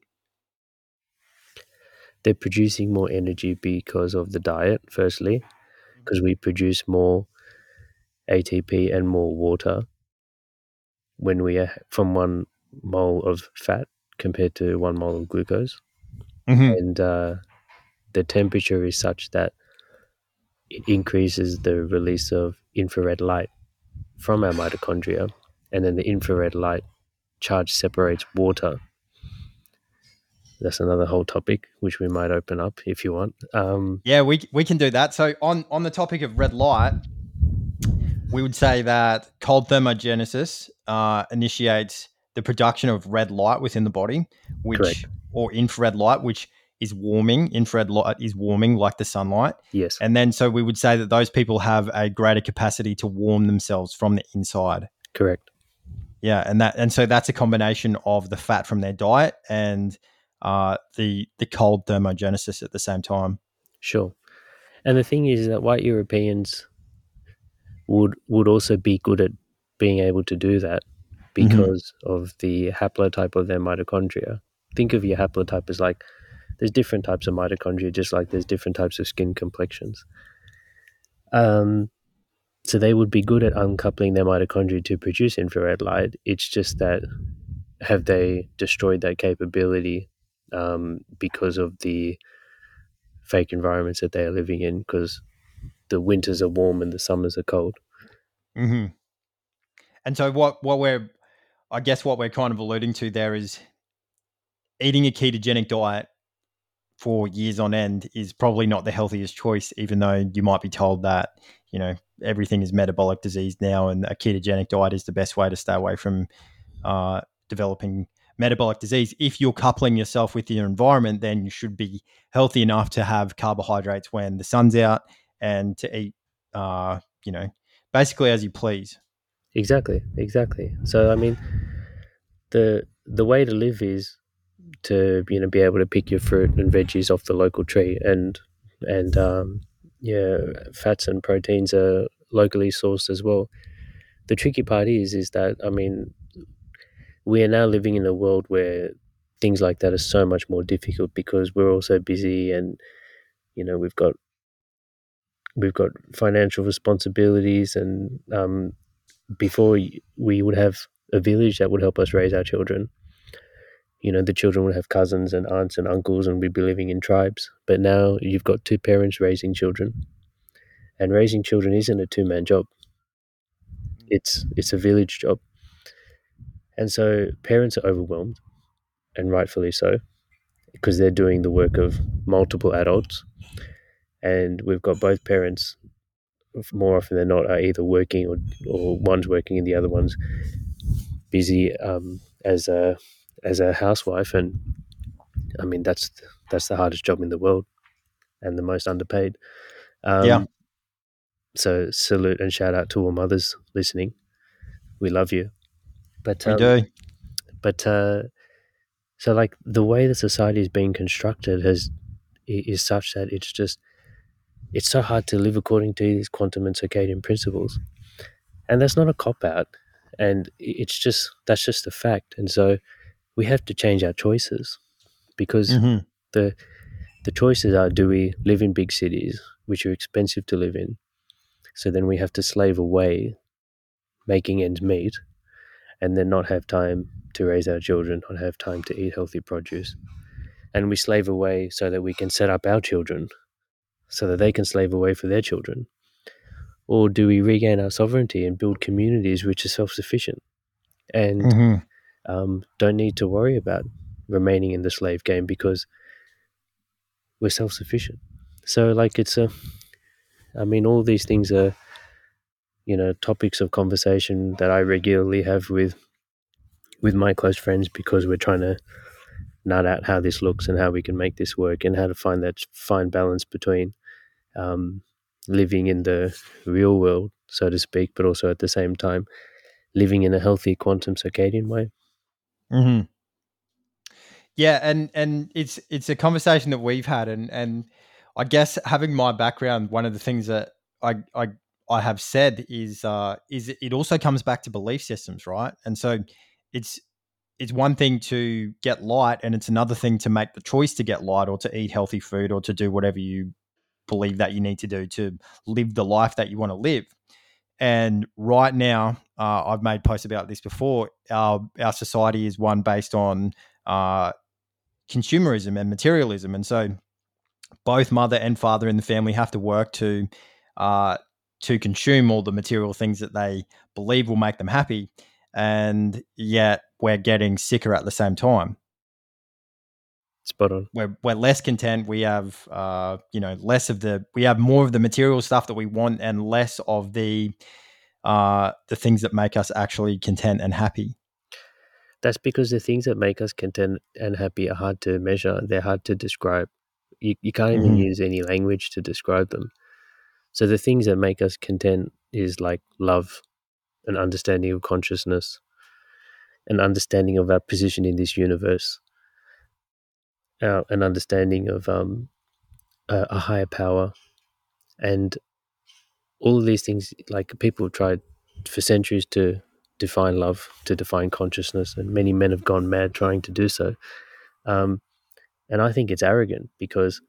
S2: They're producing more energy because of the diet, firstly, mm-hmm. because we produce more ATP and more water when we are from one mole of fat compared to one mole of glucose. Mm-hmm. And uh, the temperature is such that it increases the release of infrared light from our mitochondria. And then the infrared light charge separates water. That's another whole topic which we might open up if you want. Um,
S1: yeah, we, we can do that. So on on the topic of red light, we would say that cold thermogenesis uh, initiates the production of red light within the body, which Correct. or infrared light, which is warming. Infrared light is warming like the sunlight.
S2: Yes.
S1: And then so we would say that those people have a greater capacity to warm themselves from the inside.
S2: Correct.
S1: Yeah, and that and so that's a combination of the fat from their diet and uh, the the cold thermogenesis at the same time.
S2: Sure. And the thing is that white Europeans would would also be good at being able to do that. Because mm-hmm. of the haplotype of their mitochondria. Think of your haplotype as like there's different types of mitochondria, just like there's different types of skin complexions. Um, so they would be good at uncoupling their mitochondria to produce infrared light. It's just that have they destroyed that capability um, because of the fake environments that they are living in? Because the winters are warm and the summers are cold.
S1: Mm-hmm. And so what what we're I guess what we're kind of alluding to there is eating a ketogenic diet for years on end is probably not the healthiest choice, even though you might be told that, you know, everything is metabolic disease now and a ketogenic diet is the best way to stay away from uh, developing metabolic disease. If you're coupling yourself with your environment, then you should be healthy enough to have carbohydrates when the sun's out and to eat, uh, you know, basically as you please.
S2: Exactly, exactly. So I mean, the the way to live is to you know be able to pick your fruit and veggies off the local tree, and and um, yeah, fats and proteins are locally sourced as well. The tricky part is is that I mean, we are now living in a world where things like that are so much more difficult because we're all so busy and you know we've got we've got financial responsibilities and um, before we would have a village that would help us raise our children. You know the children would have cousins and aunts and uncles and we'd be living in tribes. But now you've got two parents raising children. And raising children isn't a two-man job. It's it's a village job. And so parents are overwhelmed and rightfully so because they're doing the work of multiple adults. And we've got both parents more often than not are either working or, or one's working and the other one's busy um, as a as a housewife and I mean that's that's the hardest job in the world and the most underpaid. Um,
S1: Yeah.
S2: So salute and shout out to all mothers listening. We love you. But
S1: We
S2: um,
S1: do.
S2: but uh, so like the way the society is being constructed has is such that it's just it's so hard to live according to these quantum and circadian principles and that's not a cop out and it's just that's just a fact. And so we have to change our choices because
S1: hmm
S2: the the choices are do we live in big cities which are expensive to live in? So then we have to slave away making ends meet and then not have time to raise our children not have time to eat healthy produce. And we slave away so that we can set up our children so that they can slave away for their children or do we regain our sovereignty and build communities which are self-sufficient? And
S1: hmm
S2: um, don't need to worry about remaining in the slave game because we're self-sufficient. So like it's a i mean all these things are you know topics of conversation that i regularly have with with my close friends because we're trying to nut out how this looks and how we can make this work and how to find that fine balance between um, living in the real world so to speak but also at the same time living in a healthy quantum circadian way
S1: hmm Yeah, and and it's it's a conversation that we've had, and and I guess having my background, one of the things that I I I have said is uh is it also comes back to belief systems, right? And so it's it's one thing to get light, and it's another thing to make the choice to get light or to eat healthy food or to do whatever you believe that you need to do to live the life that you want to live. And right now, uh, I've made posts about this before. Our our society is one based on uh, consumerism and materialism, and so both mother and father in the family have to work to uh, to consume all the material things that they believe will make them happy, and yet we're getting sicker at the same time.
S2: Spot on
S1: We're we're less content. We have uh, you know less of the we have more of the material stuff that we want and less of the uh, the things that make us actually content and happy.
S2: That's because the things that make us content and happy are hard to measure. They're hard to describe. You, you can't even
S1: Mhm.
S2: use any language to describe them. So the things that make us content is like love, an understanding of consciousness, an understanding of our position in this universe, an understanding of um, a, a higher power, and all of these things. Like people have tried for centuries to define love, to define consciousness, and many men have gone mad trying to do so. Um, and I think it's arrogant because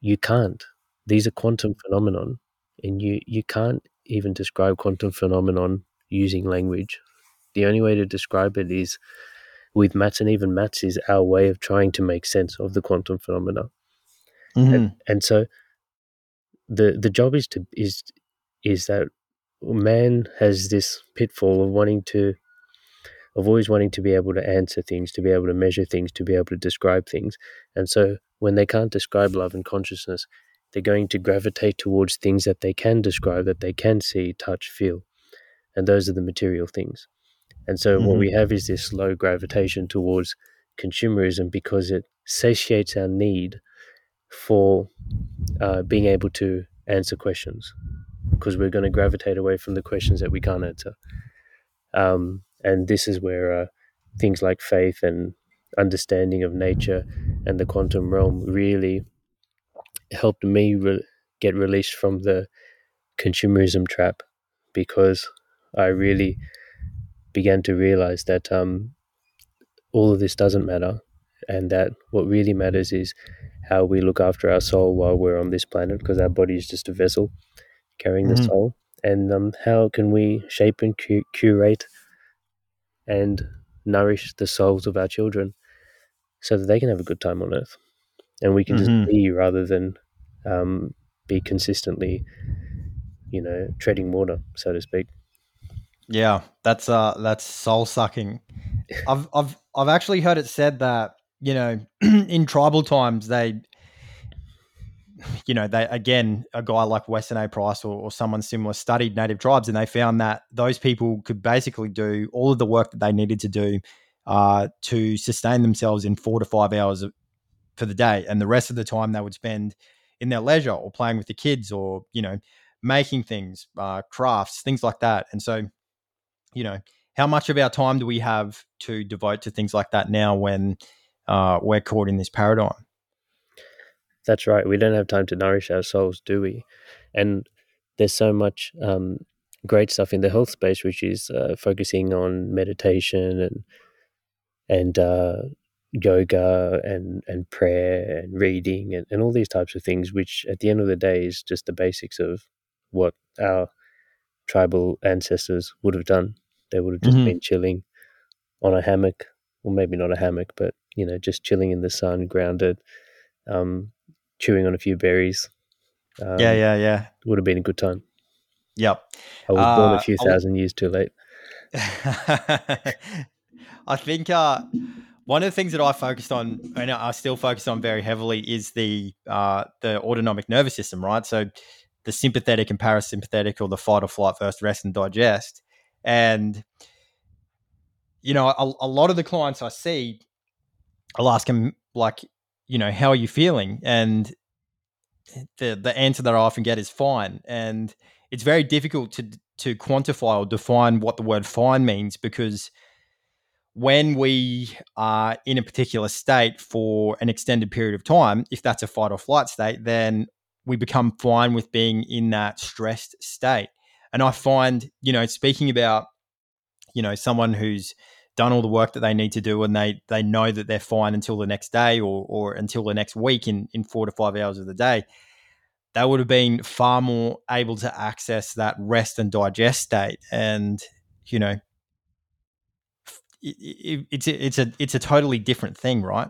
S2: you can't. These are quantum phenomenon, and you you can't even describe quantum phenomenon using language. The only way to describe it is with maths, and even maths is our way of trying to make sense of the quantum phenomena.
S1: Mhm.
S2: And so, the the job is to is is that man has this pitfall of wanting to of always wanting to be able to answer things, to be able to measure things, to be able to describe things. And so when they can't describe love and consciousness, they're going to gravitate towards things that they can describe, that they can see, touch, feel. And those are the material things. And so
S1: Mhm.
S2: what we have is this low gravitation towards consumerism because it satiates our need for uh, being able to answer questions because we're going to gravitate away from the questions that we can't answer. Um, and this is where uh, things like faith and understanding of nature and the quantum realm really helped me re- get released from the consumerism trap because I really began to realize that um, all of this doesn't matter and that what really matters is how we look after our soul while we're on this planet because our body is just a vessel carrying the
S1: Mhm.
S2: soul and um, how can we shape and cu- curate and nourish the souls of our children so that they can have a good time on earth and we can
S1: Mhm.
S2: just be rather than um, be consistently you know treading water so to speak
S1: Yeah, that's uh that's soul sucking. I've I've I've actually heard it said that, you know, in tribal times they you know, they again, a guy like Weston A. Price or, or someone similar studied native tribes and they found that those people could basically do all of the work that they needed to do uh, to sustain themselves in four to five hours for the day. And the rest of the time they would spend in their leisure or playing with the kids or, you know, making things, uh, crafts, things like that. And so, you know, how much of our time do we have to devote to things like that now when uh, we're caught in this paradigm?
S2: That's right. We don't have time to nourish our souls, do we? And there's so much um, great stuff in the health space, which is uh, focusing on meditation and and uh, yoga and and prayer and reading and, and all these types of things. Which at the end of the day is just the basics of what our tribal ancestors would have done. They would have just
S1: Mhm.
S2: been chilling on a hammock, or maybe not a hammock, but you know, just chilling in the sun, grounded, um, chewing on a few berries. Um,
S1: yeah, yeah, yeah.
S2: would have been a good time.
S1: Yep.
S2: I was born
S1: Uh,
S2: a few
S1: I w-
S2: thousand years too late.
S1: I think uh, one of the things that I focused on, and I still focus on very heavily, is the uh, the autonomic nervous system, right? So the sympathetic and parasympathetic, or the fight or flight, first rest and digest. And you know, a, a lot of the clients I see, I'll ask them like, you know, how are you feeling? And the the answer that I often get is fine. And it's very difficult to to quantify or define what the word fine means because when we are in a particular state for an extended period of time, if that's a fight or flight state, then we become fine with being in that stressed state. And I find, you know, speaking about, you know, someone who's done all the work that they need to do and they they know that they're fine until the next day or or until the next week in in four to five hours of the day, they would have been far more able to access that rest and digest state. And, you know, it, it, it's a, it's a it's a totally different thing, right?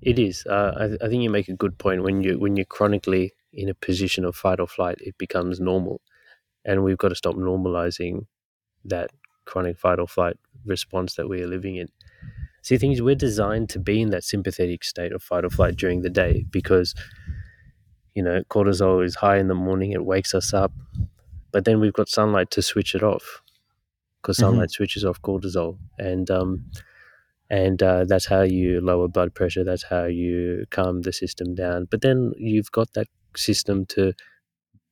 S2: It is. Uh, I, I think you make a good point. When you when you're chronically in a position of fight or flight, it becomes normal, and we've got to stop normalizing that chronic fight or flight response that we are living in. See, things we're designed to be in that sympathetic state of fight or flight during the day because you know cortisol is high in the morning. It wakes us up, but then we've got sunlight to switch it off because
S1: Mhm.
S2: sunlight switches off cortisol and um, and uh, that's how you lower blood pressure that's how you calm the system down. But then you've got that system to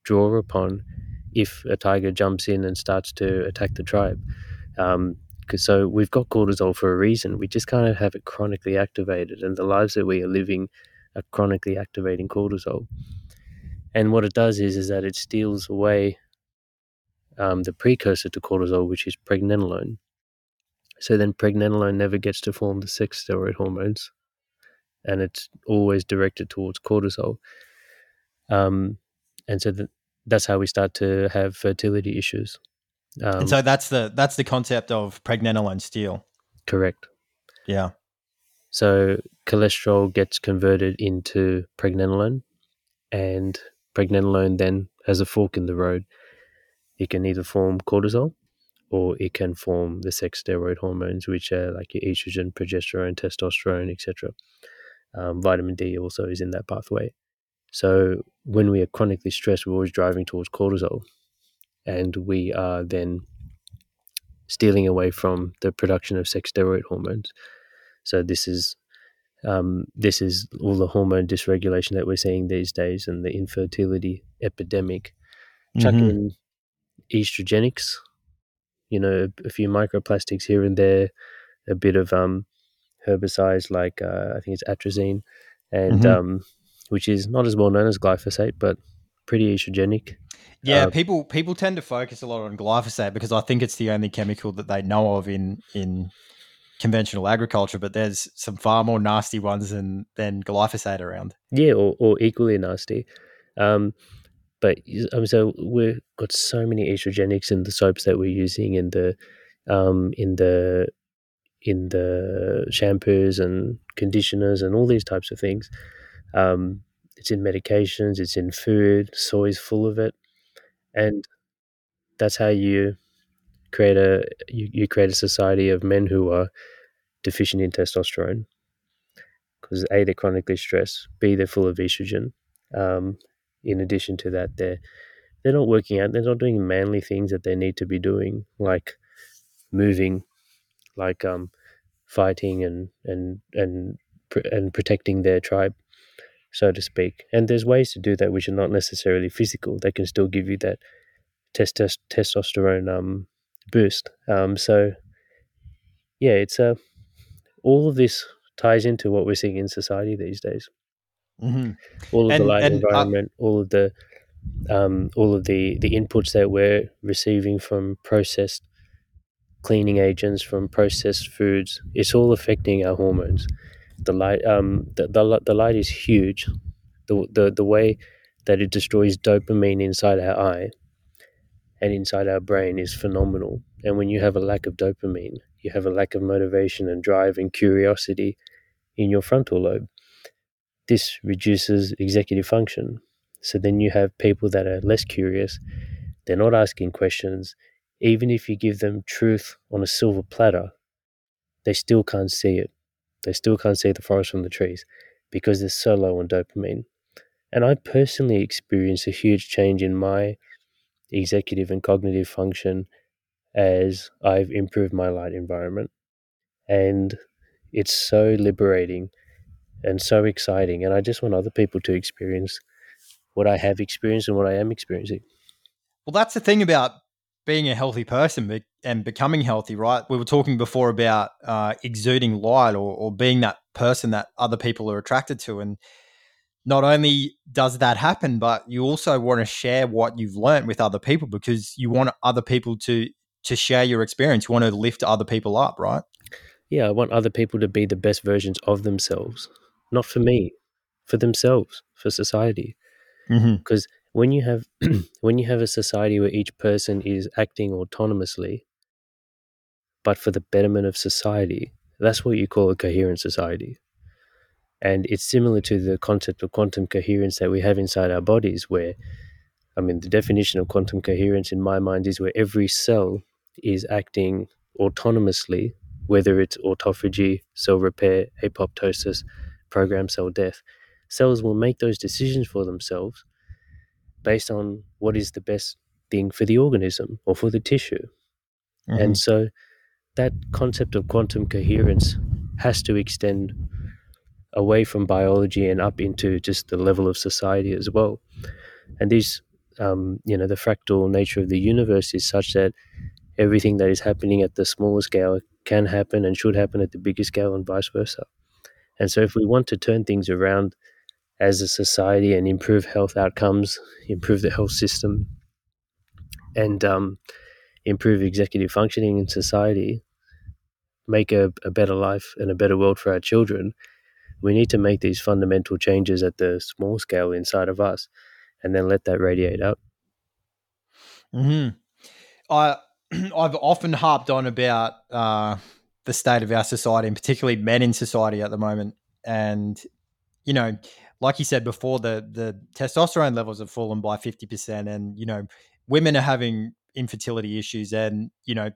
S2: draw upon if a tiger jumps in and starts to attack the tribe. Um, so we've got cortisol for a reason. We just kind of have it chronically activated and the lives that we are living are chronically activating cortisol. And what it does is is that it steals away um, the precursor to cortisol, which is pregnenolone. So then pregnenolone never gets to form the sex steroid hormones, and it's always directed towards cortisol. Um, and so that, that's how we start to have fertility issues. Um,
S1: and so that's the that's the concept of pregnenolone steal.
S2: correct.
S1: Yeah.
S2: So cholesterol gets converted into pregnenolone, and pregnenolone then has a fork in the road. It can either form cortisol or it can form the sex steroid hormones, which are like your estrogen, progesterone, testosterone, etc. Um, vitamin D also is in that pathway. So when we are chronically stressed, we're always driving towards cortisol, and we are then stealing away from the production of sex steroid hormones. So this is um, this is all the hormone dysregulation that we're seeing these days and the infertility epidemic. Chuck
S1: Mhm.
S2: in estrogenics, you know, a, a few microplastics here and there, a bit of um, herbicides like uh, I think it's atrazine, and
S1: Mhm.
S2: um, which is not as well known as glyphosate, but pretty estrogenic.
S1: Yeah,
S2: Uh,
S1: people people tend to focus a lot on glyphosate because I think it's the only chemical that they know of in in conventional agriculture. But there's some far more nasty ones than than glyphosate around.
S2: Yeah, or, or equally nasty. Um, but um, so we've got so many estrogenics in the soaps that we're using, in the um, in the in the shampoos and conditioners and all these types of things. Um, it's in medications, it's in food. Soy's full of it, and that's how you create a you, you create a society of men who are deficient in testosterone because a they're chronically stressed, b they're full of estrogen. Um, in addition to that, they're they're not working out. They're not doing manly things that they need to be doing, like moving, like um, fighting and and and and protecting their tribe, so to speak. And there's ways to do that which are not necessarily physical. They can still give you that testos- testosterone um, boost. Um, so yeah, it's a all of this ties into what we're seeing in society these days.
S1: Hmm
S2: all of
S1: And-
S2: the light
S1: uh,
S2: environment, all of the um, all of the the inputs that we're receiving from processed cleaning agents, from processed foods, it's all affecting our hormones. The light, um, the, the the light is huge. The, the the way that it destroys dopamine inside our eye and inside our brain is phenomenal. And when you have a lack of dopamine, you have a lack of motivation and drive and curiosity in your frontal lobe. This reduces executive function. So then you have people that are less curious, they're not asking questions. Even if you give them truth on a silver platter, they still can't see it. They still can't see the forest from the trees because they're so low on dopamine. And I personally experienced a huge change in my executive and cognitive function as I've improved my light environment. And it's so liberating and so exciting. And I just want other people to experience what I have experienced and what I am experiencing.
S1: Well, that's the thing about being a healthy person and becoming healthy, right? We were talking before about uh, exuding light or, or being that person that other people are attracted to. And not only does that happen, but you also want to share what you've learned with other people because you want other people to to share your experience. You want to lift other people up, right?
S2: Yeah, I want other people to be the best versions of themselves, not for me, for themselves, for society.
S1: Mm-hmm.
S2: because when you have when you have a society where each person is acting autonomously but for the betterment of society that's what you call a coherent society and it's similar to the concept of quantum coherence that we have inside our bodies where i mean the definition of quantum coherence in my mind is where every cell is acting autonomously whether it's autophagy cell repair apoptosis programmed cell death cells will make those decisions for themselves based on what is the best thing for the organism or for the tissue.
S1: Mm-hmm.
S2: And so that concept of quantum coherence has to extend away from biology and up into just the level of society as well. And these, um, you know, the fractal nature of the universe is such that everything that is happening at the smaller scale can happen and should happen at the bigger scale and vice versa. And so if we want to turn things around as a society and improve health outcomes, improve the health system, and um, improve executive functioning in society, make a, a better life and a better world for our children, we need to make these fundamental changes at the small scale inside of us and then let that radiate out.
S1: hmm I I've often harped on about uh, the state of our society, and particularly men in society at the moment. And you know, like you said before, the the testosterone levels have fallen by fifty percent, and you know, women are having infertility issues, and you know,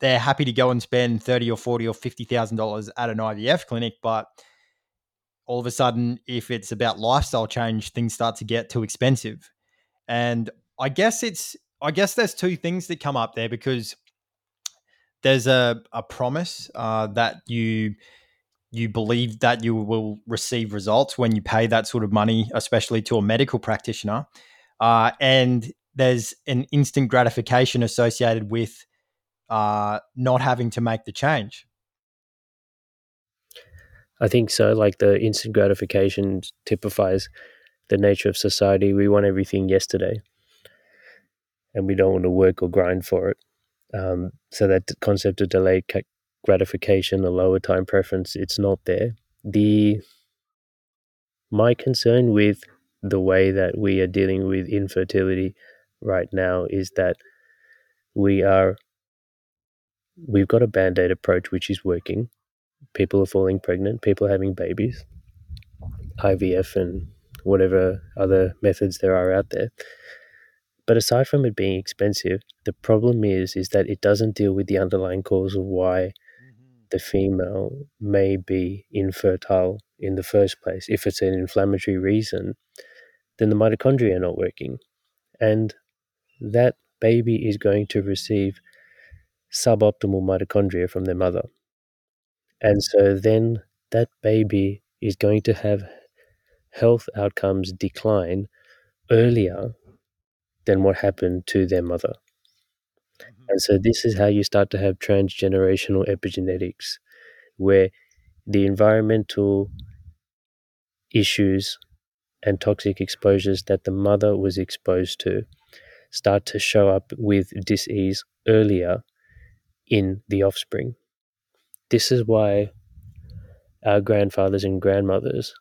S1: they're happy to go and spend thirty or forty or fifty thousand dollars at an IVF clinic, but all of a sudden, if it's about lifestyle change, things start to get too expensive. And I guess it's I guess there's two things that come up there because there's a, a promise uh, that you you believe that you will receive results when you pay that sort of money, especially to a medical practitioner. Uh, and there's an instant gratification associated with uh, not having to make the change.
S2: I think so. Like the instant gratification typifies the nature of society. We want everything yesterday, and we don't want to work or grind for it. Um, so that concept of delayed gratification, a lower time preference, it's not there. The my concern with the way that we are dealing with infertility right now is that we are we've got a band-aid approach which is working people are falling pregnant people are having babies ivf and whatever other methods there are out there but aside from it being expensive, the problem is is that it doesn't deal with the underlying cause of why mm-hmm. the female may be infertile in the first place. If it's an inflammatory reason, then the mitochondria are not working. And that baby is going to receive suboptimal mitochondria from their mother. And so then that baby is going to have health outcomes decline earlier than what happened to their mother. Mm-hmm. And so this is how you start to have transgenerational epigenetics, where the environmental issues and toxic exposures that the mother was exposed to start to show up with disease earlier in the offspring. This is why our grandfathers and grandmothers,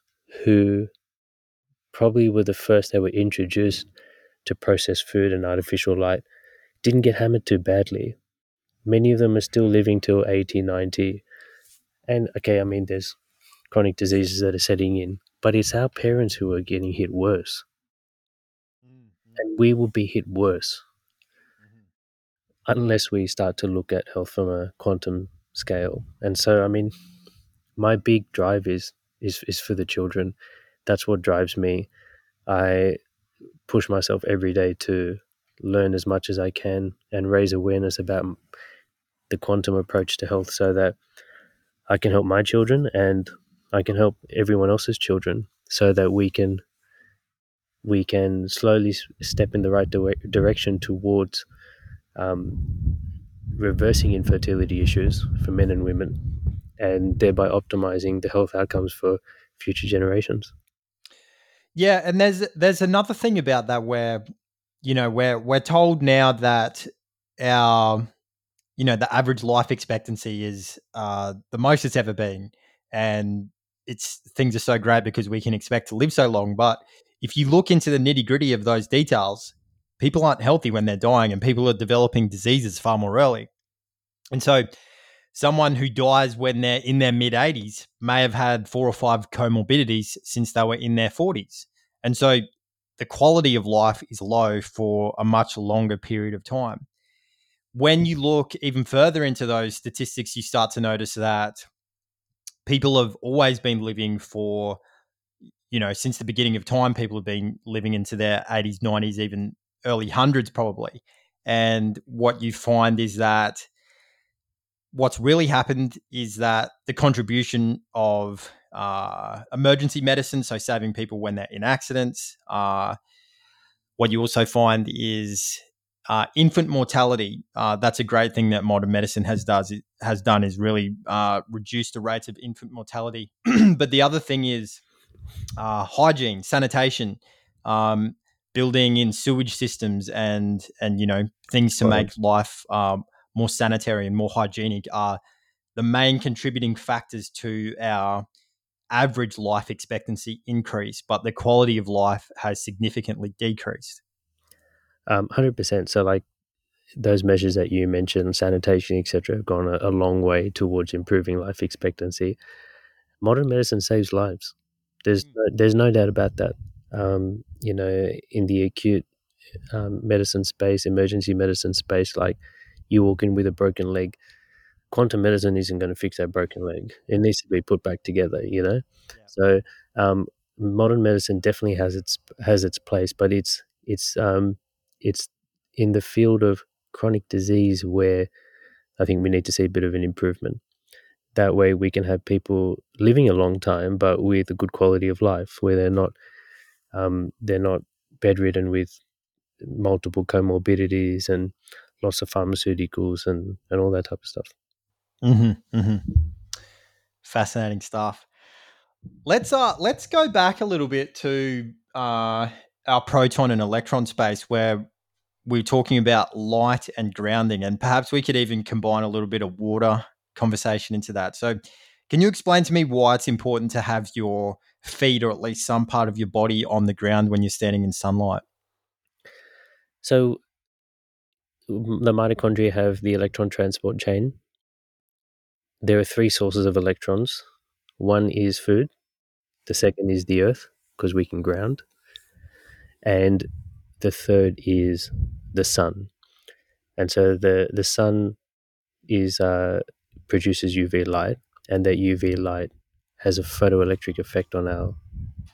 S2: who probably were the first that were introduced to processed food and artificial light didn't get hammered too badly. Many of them are still living till 80, 90. And okay, I mean, there's chronic diseases that are setting in, but it's our parents who are getting hit worse. Mm-hmm. And we will be hit worse mm-hmm. unless we start to look at health from a quantum scale. And so, I mean, my big drive is is is for the children. That's what drives me. I push myself every day to learn as much as I can and raise awareness about the quantum approach to health so that I can help my children and I can help everyone else's children so that we can we can slowly step in the right di- direction towards um, reversing infertility issues for men and women and thereby optimizing the health outcomes for future generations.
S1: Yeah, and there's there's another thing about that where you know we're we're told now that our you know the average life expectancy is uh, the most it's ever been, and it's things are so great because we can expect to live so long. But if you look into the nitty gritty of those details, people aren't healthy when they're dying, and people are developing diseases far more early. And so someone who dies when they're in their mid 80s may have had four or five comorbidities since they were in their 40s. And so the quality of life is low for a much longer period of time. When you look even further into those statistics, you start to notice that people have always been living for, you know, since the beginning of time, people have been living into their 80s, 90s, even early hundreds, probably. And what you find is that what's really happened is that the contribution of uh, emergency medicine, so saving people when they're in accidents. Uh, what you also find is uh, infant mortality. Uh, that's a great thing that modern medicine has does has done is really uh, reduce the rates of infant mortality. but the other thing is uh, hygiene, sanitation. Um, building in sewage systems and and you know things to make life um, more sanitary and more hygienic are the main contributing factors to our average life expectancy increase, but the quality of life has significantly decreased.
S2: Um, 100%. So, like those measures that you mentioned, sanitation, etc., have gone a, a, long way towards improving life expectancy. Modern medicine saves lives. There's mm. no, there's no doubt about that. Um, you know, in the acute um, medicine space, emergency medicine space, like you walk in with a broken leg, quantum medicine isn't going to fix that broken leg. It needs to be put back together, you know. Yeah. So um, modern medicine definitely has its has its place, but it's it's um, it's in the field of chronic disease where I think we need to see a bit of an improvement. That way, we can have people living a long time, but with a good quality of life, where they're not um, they're not bedridden with multiple comorbidities and lots of pharmaceuticals and, and all that type of stuff.
S1: Mm-hmm, mm-hmm. Fascinating stuff. Let's uh let's go back a little bit to uh, our proton and electron space where we're talking about light and grounding, and perhaps we could even combine a little bit of water conversation into that. So, can you explain to me why it's important to have your feet or at least some part of your body on the ground when you're standing in sunlight?
S2: So, the mitochondria have the electron transport chain. There are three sources of electrons. One is food, the second is the earth, because we can ground. And the third is the sun. And so the, the sun is uh, produces UV light, and that UV light has a photoelectric effect on our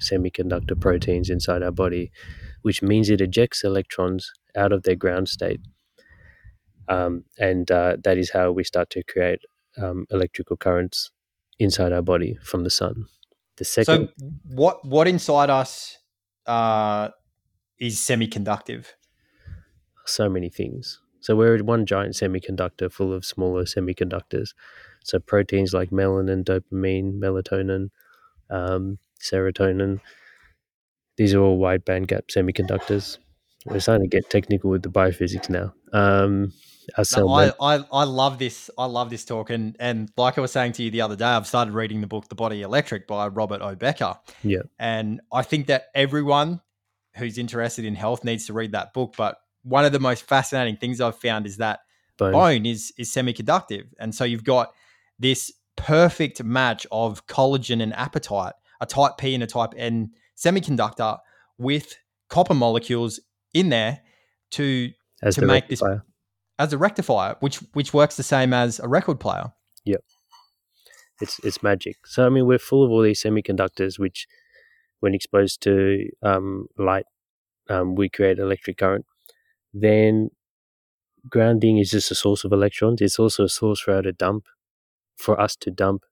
S2: semiconductor proteins inside our body, which means it ejects electrons out of their ground state. Um, and uh, that is how we start to create um, electrical currents inside our body from the sun. The second,
S1: so what what inside us uh, is semiconductive?
S2: So many things. So we're one giant semiconductor full of smaller semiconductors. So proteins like melanin, dopamine, melatonin, um, serotonin. These are all wide band gap semiconductors. We're starting to get technical with the biophysics now. Um,
S1: no, I, I, I love this. I love this talk, and and like I was saying to you the other day, I've started reading the book "The Body Electric" by Robert O. Becker.
S2: Yeah,
S1: and I think that everyone who's interested in health needs to read that book. But one of the most fascinating things I've found is that bone, bone is is semiconductive, and so you've got this perfect match of collagen and apatite, a type P and a type N semiconductor with copper molecules in there to
S2: As
S1: to make
S2: rectifier.
S1: this as a rectifier, which which works the same as a record player.
S2: Yep. It's it's magic. So I mean, we're full of all these semiconductors, which, when exposed to um, light, um, we create electric current. Then, grounding is just a source of electrons. It's also a source for us to dump, for us to dump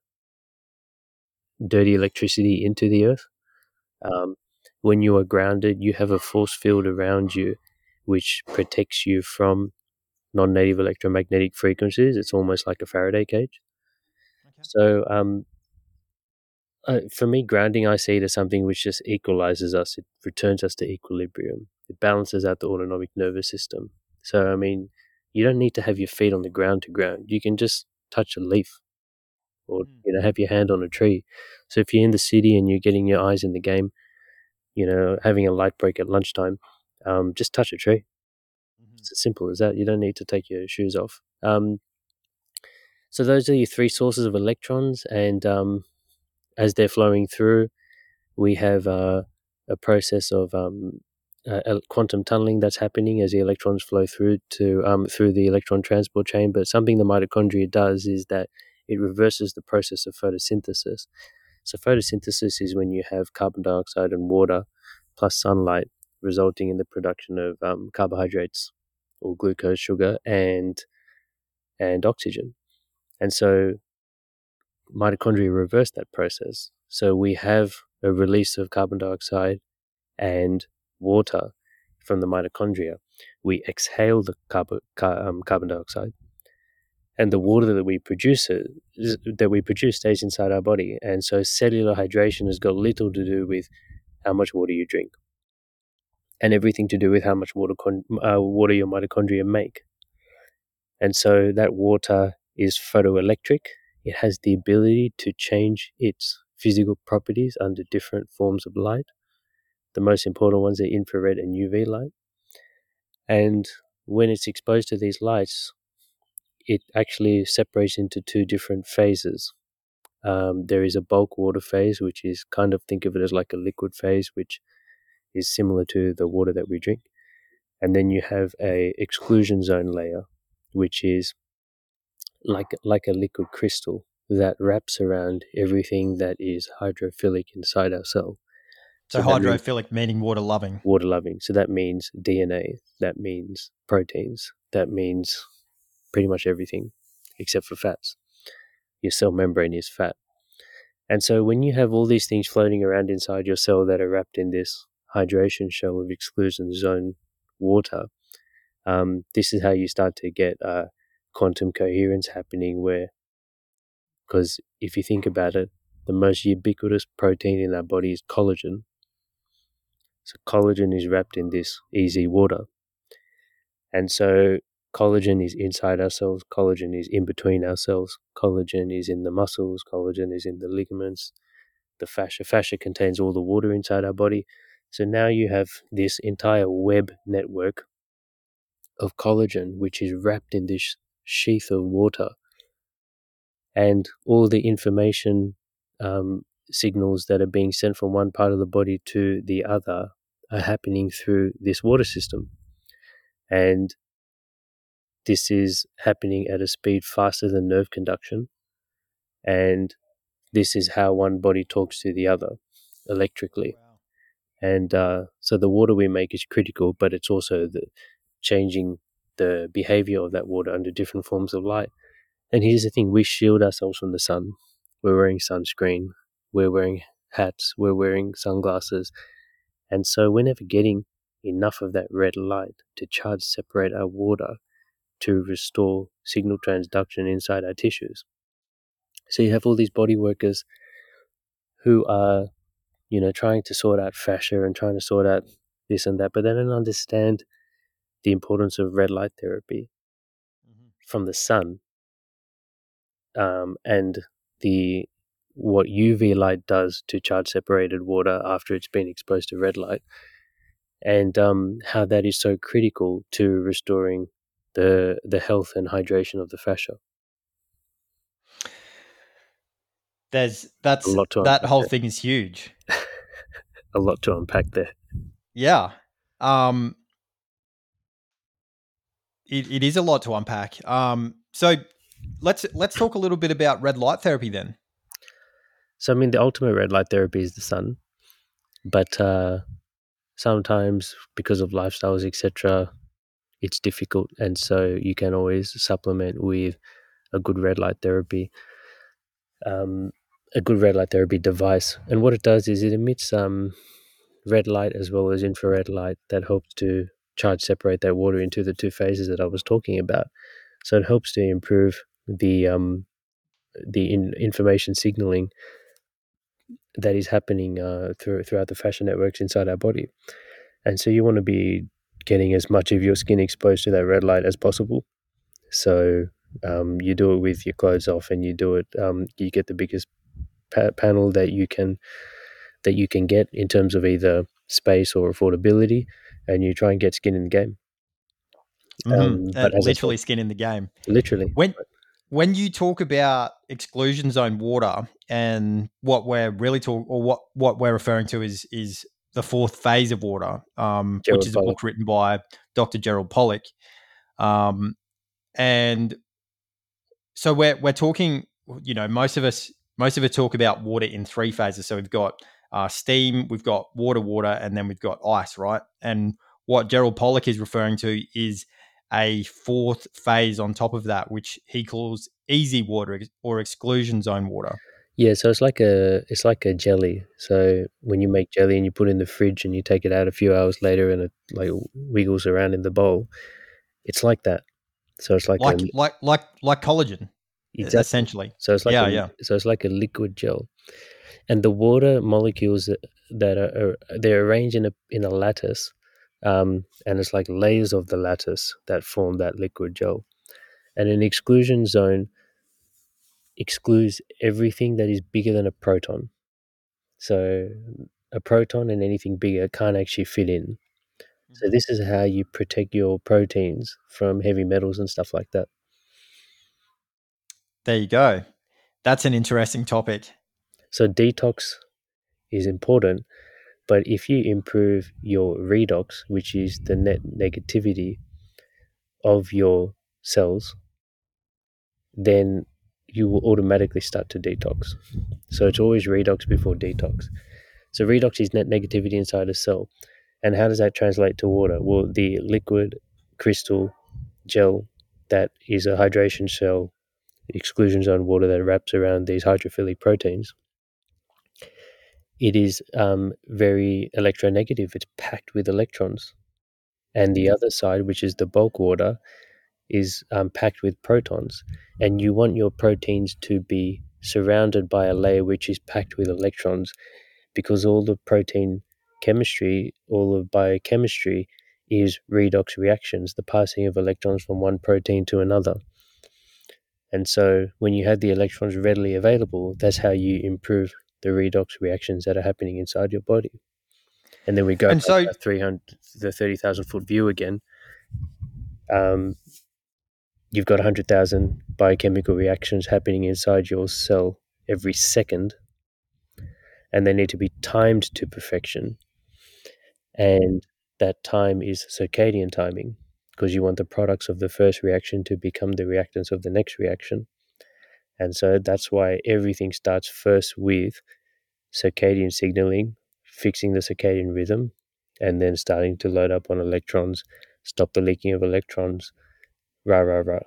S2: dirty electricity into the earth. Um, when you are grounded, you have a force field around you, which protects you from non-native electromagnetic frequencies. It's almost like a Faraday cage. Okay. So, um, uh, for me, grounding I see it as something which just equalizes us. It returns us to equilibrium. It balances out the autonomic nervous system. So, I mean, you don't need to have your feet on the ground to ground. You can just touch a leaf, or mm. you know, have your hand on a tree. So, if you're in the city and you're getting your eyes in the game, you know, having a light break at lunchtime, um, just touch a tree it's as simple as that. You don't need to take your shoes off. Um, so those are your three sources of electrons, and um, as they're flowing through, we have uh, a process of um, uh, quantum tunneling that's happening as the electrons flow through to um, through the electron transport chain. But something the mitochondria does is that it reverses the process of photosynthesis. So photosynthesis is when you have carbon dioxide and water plus sunlight, resulting in the production of um, carbohydrates or glucose, sugar, and and oxygen. And so mitochondria reverse that process. So we have a release of carbon dioxide and water from the mitochondria. We exhale the carbon, um, carbon dioxide, and the water that we produce that we produce stays inside our body. And so cellular hydration has got little to do with how much water you drink and everything to do with how much water con- uh, water your mitochondria make. And so that water is photoelectric. It has the ability to change its physical properties under different forms of light. The most important ones are infrared and UV light. And when it's exposed to these lights, it actually separates into two different phases. Um, there is a bulk water phase, which is kind of think of it as like a liquid phase, which is similar to the water that we drink. And then you have a exclusion zone layer, which is like like a liquid crystal that wraps around everything that is hydrophilic inside our cell.
S1: So, so hydrophilic meaning water loving.
S2: Water loving. So that means DNA. That means proteins. That means pretty much everything. except for fats. Your cell membrane is fat. And so when you have all these things floating around inside your cell that are wrapped in this hydration shell of exclusion zone water, um, this is how you start to get uh, quantum coherence happening where because if you think about it, the most ubiquitous protein in our body is collagen. So collagen is wrapped in this EZ water. And so collagen is inside ourselves, collagen is in between ourselves, collagen is in the muscles, collagen is in the ligaments, the fascia. Fascia contains all the water inside our body. So now you have this entire web network of collagen, which is wrapped in this sheath of water. And all the information um, signals that are being sent from one part of the body to the other are happening through this water system. And this is happening at a speed faster than nerve conduction. And this is how one body talks to the other electrically. Wow. And uh, so the water we make is critical, but it's also the changing the behavior of that water under different forms of light. And here's the thing we shield ourselves from the sun. We're wearing sunscreen, we're wearing hats, we're wearing sunglasses. And so we're never getting enough of that red light to charge separate our water to restore signal transduction inside our tissues. So you have all these body workers who are, you know, trying to sort out fascia and trying to sort out this and that, but they don't understand the importance of red light therapy mm-hmm. from the sun um, and the what UV light does to charge separated water after it's been exposed to red light, and um, how that is so critical to restoring the the health and hydration of the fascia.
S1: There's that's that whole there. thing is huge.
S2: a lot to unpack there.
S1: Yeah. Um it, it is a lot to unpack. Um so let's let's talk a little bit about red light therapy then.
S2: So I mean the ultimate red light therapy is the sun. But uh sometimes because of lifestyles, etc., it's difficult, and so you can always supplement with a good red light therapy, um, a good red light therapy device. And what it does is it emits um, red light as well as infrared light that helps to charge separate that water into the two phases that I was talking about. So it helps to improve the um, the in, information signaling that is happening uh, through, throughout the fascia networks inside our body. And so you want to be getting as much of your skin exposed to that red light as possible. So um, you do it with your clothes off, and you do it. Um, you get the biggest pa- panel that you can that you can get in terms of either space or affordability, and you try and get skin in the game.
S1: Mm-hmm. Um, but uh, literally, skin in the game.
S2: Literally,
S1: when when you talk about exclusion zone water and what we're really talking or what what we're referring to is is the fourth phase of water, um, which is a book written by Dr. Gerald Pollack. Um, and so we're we're talking, you know, most of us most of us talk about water in three phases. So we've got uh, steam, we've got water, water, and then we've got ice, right? And what Gerald Pollack is referring to is a fourth phase on top of that, which he calls EZ water or exclusion zone water.
S2: Yeah, so it's like a it's like a jelly. So when you make jelly and you put it in the fridge and you take it out a few hours later and it like wiggles around in the bowl, it's like that. So it's like
S1: like a, like like like collagen, exactly. essentially.
S2: So it's like yeah, a, yeah. So it's like a liquid gel, and the water molecules that, that are, are they're arranged in a in a lattice, um, and it's like layers of the lattice that form that liquid gel, and an exclusion zone excludes everything that is bigger than a proton. So a proton and anything bigger can't actually fit in. So mm-hmm. this is how you protect your proteins from heavy metals and stuff like that.
S1: There you go. That's an interesting topic.
S2: So detox is important, but if you improve your redox, which is the net negativity of your cells, then you will automatically start to detox. So it's always redox before detox. So redox is net negativity inside a cell. And how does that translate to water? Well, the liquid crystal gel that is a hydration cell exclusion zone water that wraps around these hydrophilic proteins, it is um, very electronegative. It's packed with electrons. And the other side, which is the bulk water, is um, packed with protons. And you want your proteins to be surrounded by a layer which is packed with electrons because all the protein chemistry, all of biochemistry is redox reactions, the passing of electrons from one protein to another. And so when you have the electrons readily available, that's how you improve the redox reactions that are happening inside your body. And then we go
S1: And so-
S2: to 300, the 30,000 foot view again. Um, you've got 100,000 biochemical reactions happening inside your cell every second, and they need to be timed to perfection. And that time is circadian timing because you want the products of the first reaction to become the reactants of the next reaction. And so that's why everything starts first with circadian signaling, fixing the circadian rhythm, and then starting to load up on electrons, stop the leaking of electrons, rah, right, right.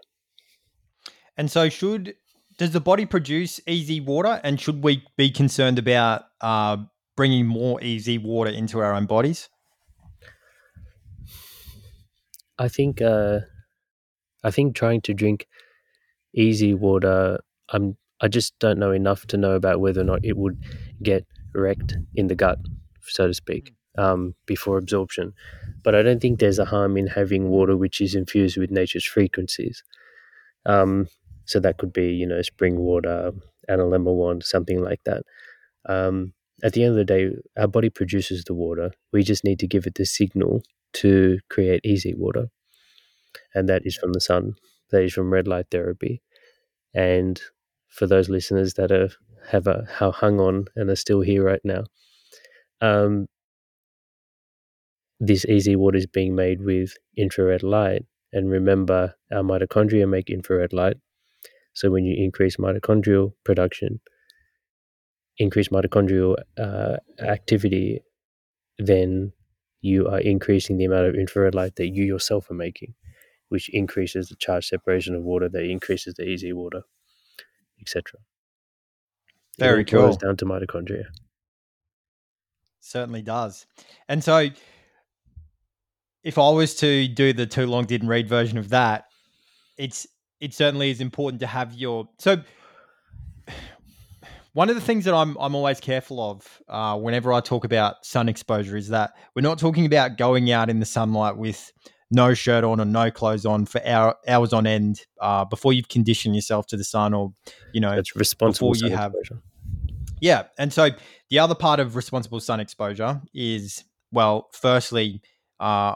S1: And so, should does the body produce EZ water, and should we be concerned about uh, bringing more EZ water into our own bodies?
S2: I think uh, I think trying to drink easy water, I'm I just don't know enough to know about whether or not it would get wrecked in the gut, so to speak, um, before absorption. But I don't think there's a harm in having water which is infused with nature's frequencies. Um, so that could be, you know, spring water, analemma wand, something like that. Um, at the end of the day, our body produces the water. We just need to give it the signal to create EZ water, and that is from the sun. That is from red light therapy. And for those listeners that are have a how hung on and are still here right now, um, this EZ water is being made with infrared light. And remember, our mitochondria make infrared light. So when you increase mitochondrial production, increase mitochondrial uh, activity, then you are increasing the amount of infrared light that you yourself are making, which increases the charge separation of water, that increases the EZ water, etc.
S1: Very
S2: it
S1: cool.
S2: down to mitochondria.
S1: Certainly does. And so, if I was to do the too long didn't read version of that, it's it certainly is important to have your so. One of the things that I'm I'm always careful of uh, whenever I talk about sun exposure is that we're not talking about going out in the sunlight with no shirt on or no clothes on for hour, hours on end uh, before you've conditioned yourself to the sun or you know
S2: That's responsible
S1: before you have-
S2: exposure.
S1: yeah. And so the other part of responsible sun exposure is, well, firstly, uh,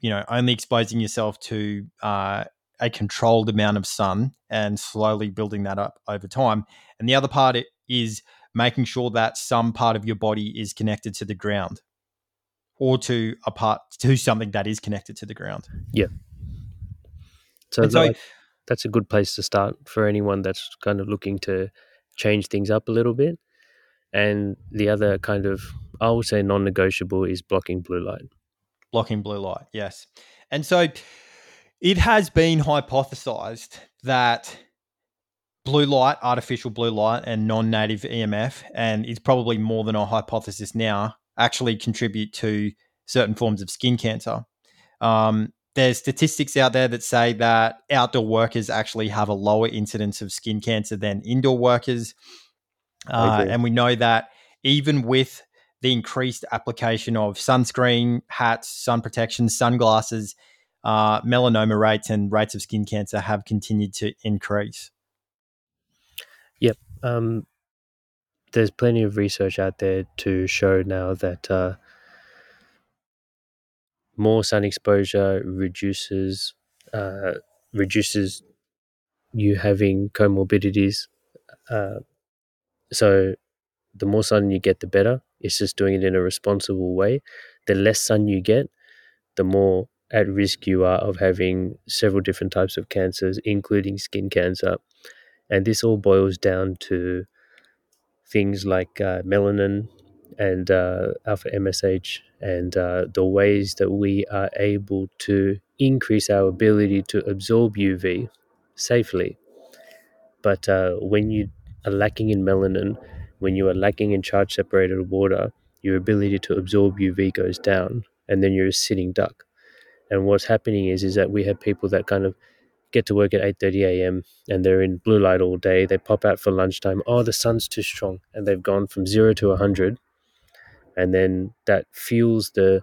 S1: you know, only exposing yourself to uh, a controlled amount of sun and slowly building that up over time. And the other part is making sure that some part of your body is connected to the ground or to a part to something that is connected to the ground.
S2: So,
S1: so-
S2: like, that's a good place to start for anyone that's kind of looking to change things up a little bit. And the other kind of, I would say, non negotiable is blocking blue light.
S1: Blocking blue light. Yes. And so it has been hypothesized that blue light, artificial blue light, and non native EMF, and it's probably more than a hypothesis now, actually contribute to certain forms of skin cancer. Um, there's statistics out there that say that outdoor workers actually have a lower incidence of skin cancer than indoor workers. Uh, and we know that even with the increased application of sunscreen, hats, sun protection, sunglasses, uh, melanoma rates and rates of skin cancer have continued to increase. Yep.
S2: Um, there's plenty of research out there to show now that uh, more sun exposure reduces uh, reduces you having comorbidities. Uh, so the more sun you get, the better. It's just doing it in a responsible way. The less sun you get, the more at risk you are of having several different types of cancers, including skin cancer. And this all boils down to things like uh, melanin and uh, alpha MSH and uh, the ways that we are able to increase our ability to absorb UV safely. But uh, when you are lacking in melanin, when you are lacking in charge separated water, your ability to absorb UV goes down, and then you're a sitting duck. And what's happening is is that we have people that kind of get to work at 8:30 a.m. and they're in blue light all day. They pop out for lunchtime. Oh, the sun's too strong, and they've gone from zero to 100, and then that fuels the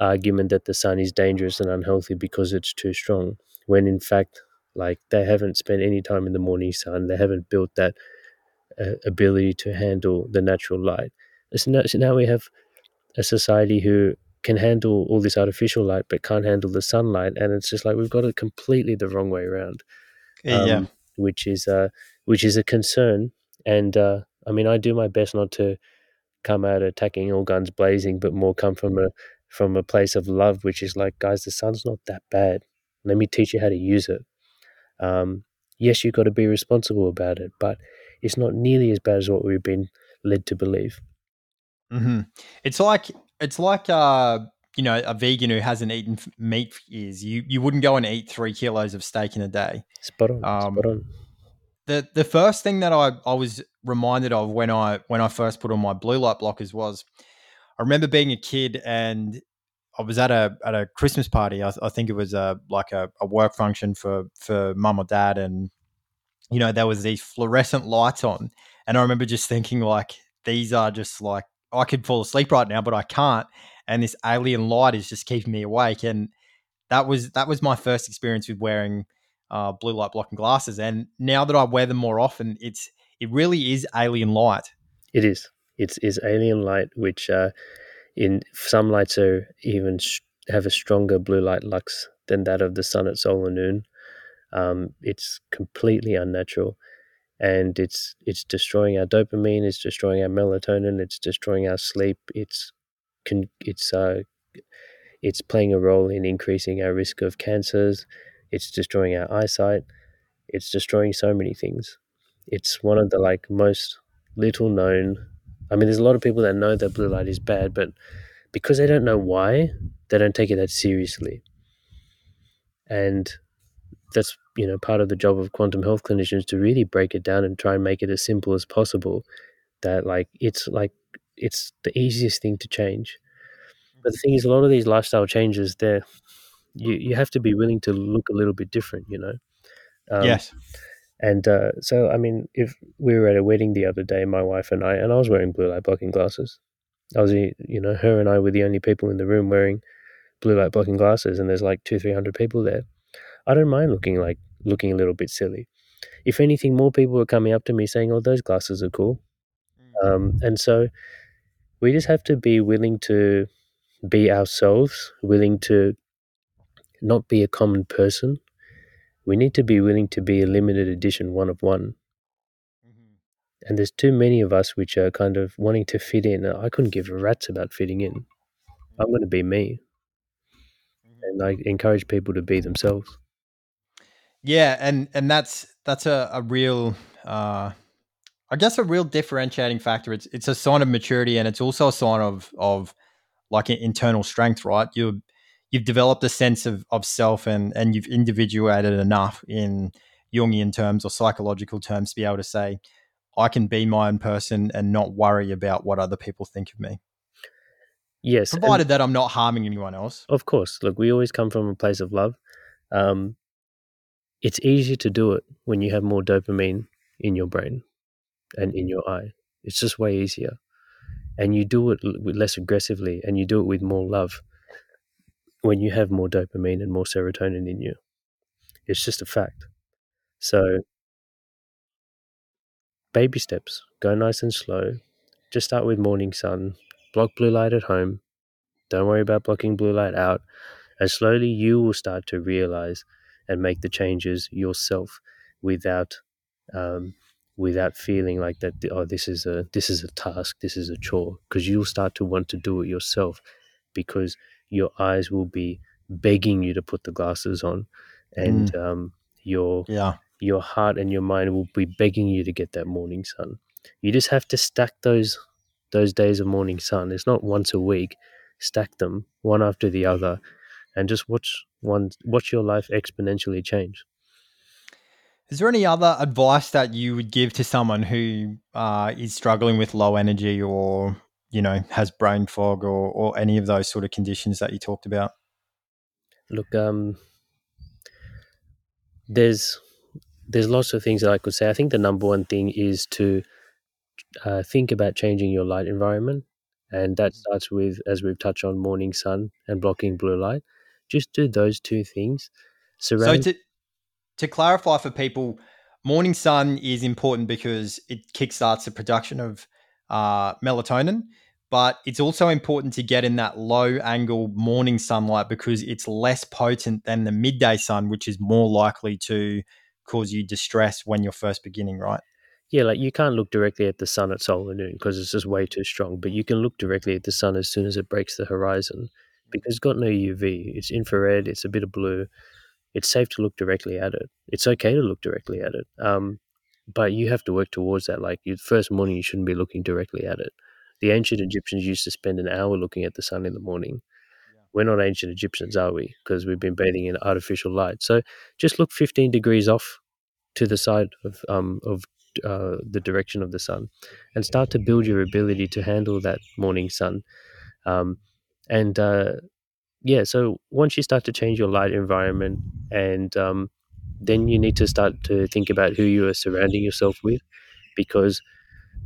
S2: argument that the sun is dangerous and unhealthy because it's too strong. When in fact, like they haven't spent any time in the morning sun. They haven't built that uh, ability to handle the natural light. So now, so now we have a society who can handle all this artificial light but can't handle the sunlight and it's just like we've got it completely the wrong way around
S1: um, yeah.
S2: which is uh which is a concern. And uh i mean i do my best not to come out attacking all guns blazing but more come from a from a place of love which is like guys the sun's not that bad. Let me teach you how to use it. Um yes you've got to be responsible about it but it's not nearly as bad as what we've been led to believe
S1: mm-hmm. it's like it's like uh, you know a vegan who hasn't eaten meat for years. You you wouldn't go and eat three kilos of steak in a day.
S2: Spot on. Um, spot on.
S1: The the first thing that I, I was reminded of when I when I first put on my blue light blockers was I remember being a kid and I was at a at a Christmas party. I, I think it was a like a, a work function for for mum or dad, and you know there was these fluorescent lights on, and I remember just thinking like these are just like I could fall asleep right now, but I can't. And this alien light is just keeping me awake. And that was that was my first experience with wearing uh, blue light blocking glasses. And now that I wear them more often, it's it really is alien light.
S2: It is. It's is alien light, which uh, in some lights are even sh- have a stronger blue light lux than that of the sun at solar noon. Um, it's completely unnatural and it's it's destroying our dopamine, it's destroying our melatonin, it's destroying our sleep, it's it's uh, it's playing a role in increasing our risk of cancers, it's destroying our eyesight, it's destroying so many things. It's one of the like most little known. I mean, there's a lot of people that know that blue light is bad, but because they don't know why, they don't take it that seriously. And that's you know part of the job of quantum health clinicians to really break it down and try and make it as simple as possible that like it's like it's the easiest thing to change. But the thing is a lot of these lifestyle changes there you you have to be willing to look a little bit different you know?
S1: Um, yes.
S2: and uh, so i mean if we were at a wedding the other day my wife and i and i was wearing blue light blocking glasses. I was you know her and i were the only people in the room wearing blue light blocking glasses and there's like two three hundred people there I don't mind looking like looking a little bit silly. If anything, more people are coming up to me saying, "Oh, those glasses are cool," mm. um, and so we just have to be willing to be ourselves, willing to not be a common person. We need to be willing to be a limited edition one of one. Mm-hmm. And there's too many of us which are kind of wanting to fit in. I couldn't give a rat's about fitting in. I'm going to be me. Mm-hmm. And I encourage people to be themselves.
S1: Yeah, and and that's that's a, a real uh I guess a real differentiating factor. It's it's a sign of maturity and it's also a sign of of like internal strength, right? You you've developed a sense of, of self and and you've individuated enough in Jungian terms or psychological terms to be able to say, I can be my own person and not worry about what other people think of me.
S2: Yes.
S1: Provided that I'm not harming anyone else.
S2: Of course. Look, we always come from a place of love. Um, it's easier to do it when you have more dopamine in your brain and in mm. your eye. It's just way easier. And you do it less aggressively and you do it with more love when you have more dopamine and more serotonin in you. It's just a fact. So, baby steps, go nice and slow. Just start with morning sun, block blue light at home. Don't worry about blocking blue light out. And slowly you will start to realize and make the changes yourself without um, without feeling like that oh this is a this is a task this is a chore because you'll start to want to do it yourself because your eyes will be begging you to put the glasses on and mm. um, your
S1: yeah.
S2: your heart and your mind will be begging you to get that morning sun. You just have to stack those those days of morning sun. It's not once a week. Stack them one after the other and just watch one watch your life exponentially change.
S1: Is there any other advice that you would give to someone who uh, is struggling with low energy or you know has brain fog or, or any of those sort of conditions that you talked about?
S2: Look, um, there's there's lots of things that I could say. I think the number one thing is to uh, think about changing your light environment, and that starts with, as we've touched on, morning sun and blocking blue light. Just do those two things.
S1: Surround- so to to clarify for people, morning sun is important because it kickstarts the production of uh, melatonin, but it's also important to get in that low angle morning sunlight because it's less potent than the midday sun, which is more likely to cause you distress when you're first beginning, right?
S2: Yeah, like you can't look directly at the sun at solar noon because it's just way too strong, but you can look directly at the sun as soon as it breaks the horizon because it's got no UV. It's infrared, it's a bit of blue. It's safe to look directly at it. It's okay to look directly at it. Um, but you have to work towards that. Like your first morning, you shouldn't be looking directly at it. The ancient Egyptians used to spend an hour looking at the sun in the morning. We're not ancient Egyptians, are we? Because we've been bathing in artificial light. So just look 15 degrees off to the side of um, of uh, the direction of the sun, and start to build your ability to handle that morning sun. Um, and uh, yeah, so once you start to change your light environment, and um, then you need to start to think about who you are surrounding yourself with, because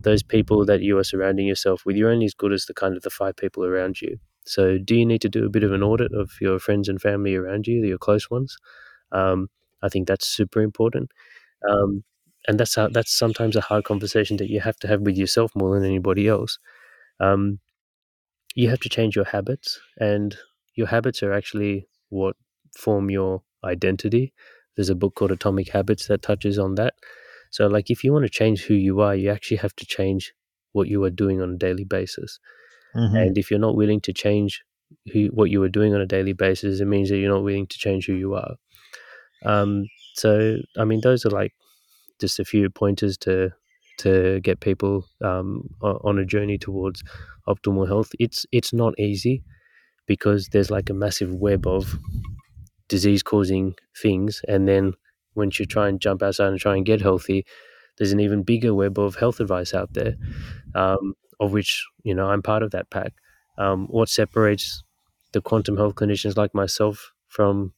S2: those people that you are surrounding yourself with, you're only as good as the kind of the five people around you. So, do you need to do a bit of an audit of your friends and family around you, your close ones? Um, I think that's super important. Um, and that's how, that's sometimes a hard conversation that you have to have with yourself more than anybody else. Um, you have to change your habits, and your habits are actually what form your identity. There's a book called Atomic Habits that touches on that. So, like, if you want to change who you are, you actually have to change what you are doing on a daily basis. Mm-hmm. And if you're not willing to change who, what you are doing on a daily basis, it means that you're not willing to change who you are. Um, so, I mean, those are like just a few pointers to to get people um, on a journey towards optimal health. It's it's not easy because there's like a massive web of disease causing things, and then once you try and jump outside and try and get healthy, there's an even bigger web of health advice out there, um, of which you know I'm part of that pack. Um, what separates the quantum health clinicians like myself from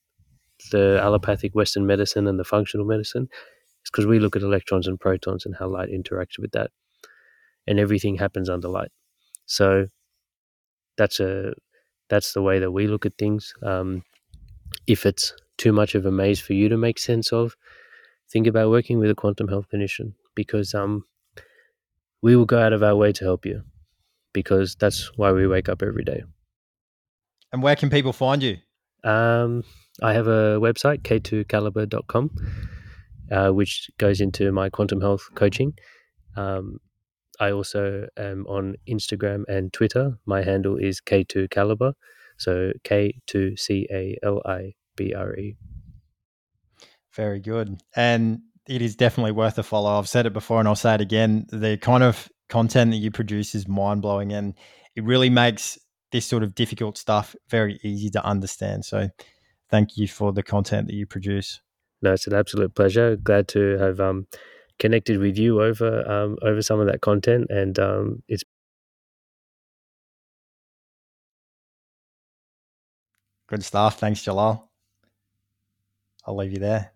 S2: the allopathic Western medicine and the functional medicine it's because we look at electrons and protons and how light interacts with that, and everything happens under light. So that's a that's the way that we look at things. Um, if it's too much of a maze for you to make sense of, think about working with a quantum health clinician because um, we will go out of our way to help you because that's why we wake up every day.
S1: And where can people find you?
S2: Um, I have a website, k2calibre.com uh, which goes into my quantum health coaching. Um, I also am on Instagram and Twitter. My handle is K2 Calibre, so K2 C A L I B R E.
S1: Very good. And it is definitely worth a follow. I've said it before and I'll say it again. The kind of content that you produce is mind blowing and it really makes this sort of difficult stuff very easy to understand. So thank you for the content that you produce.
S2: No, it's an absolute pleasure. Glad to have um, connected with you over um, over some of that content, and um, it's
S1: good stuff. Thanks, Jalal. I'll leave you there.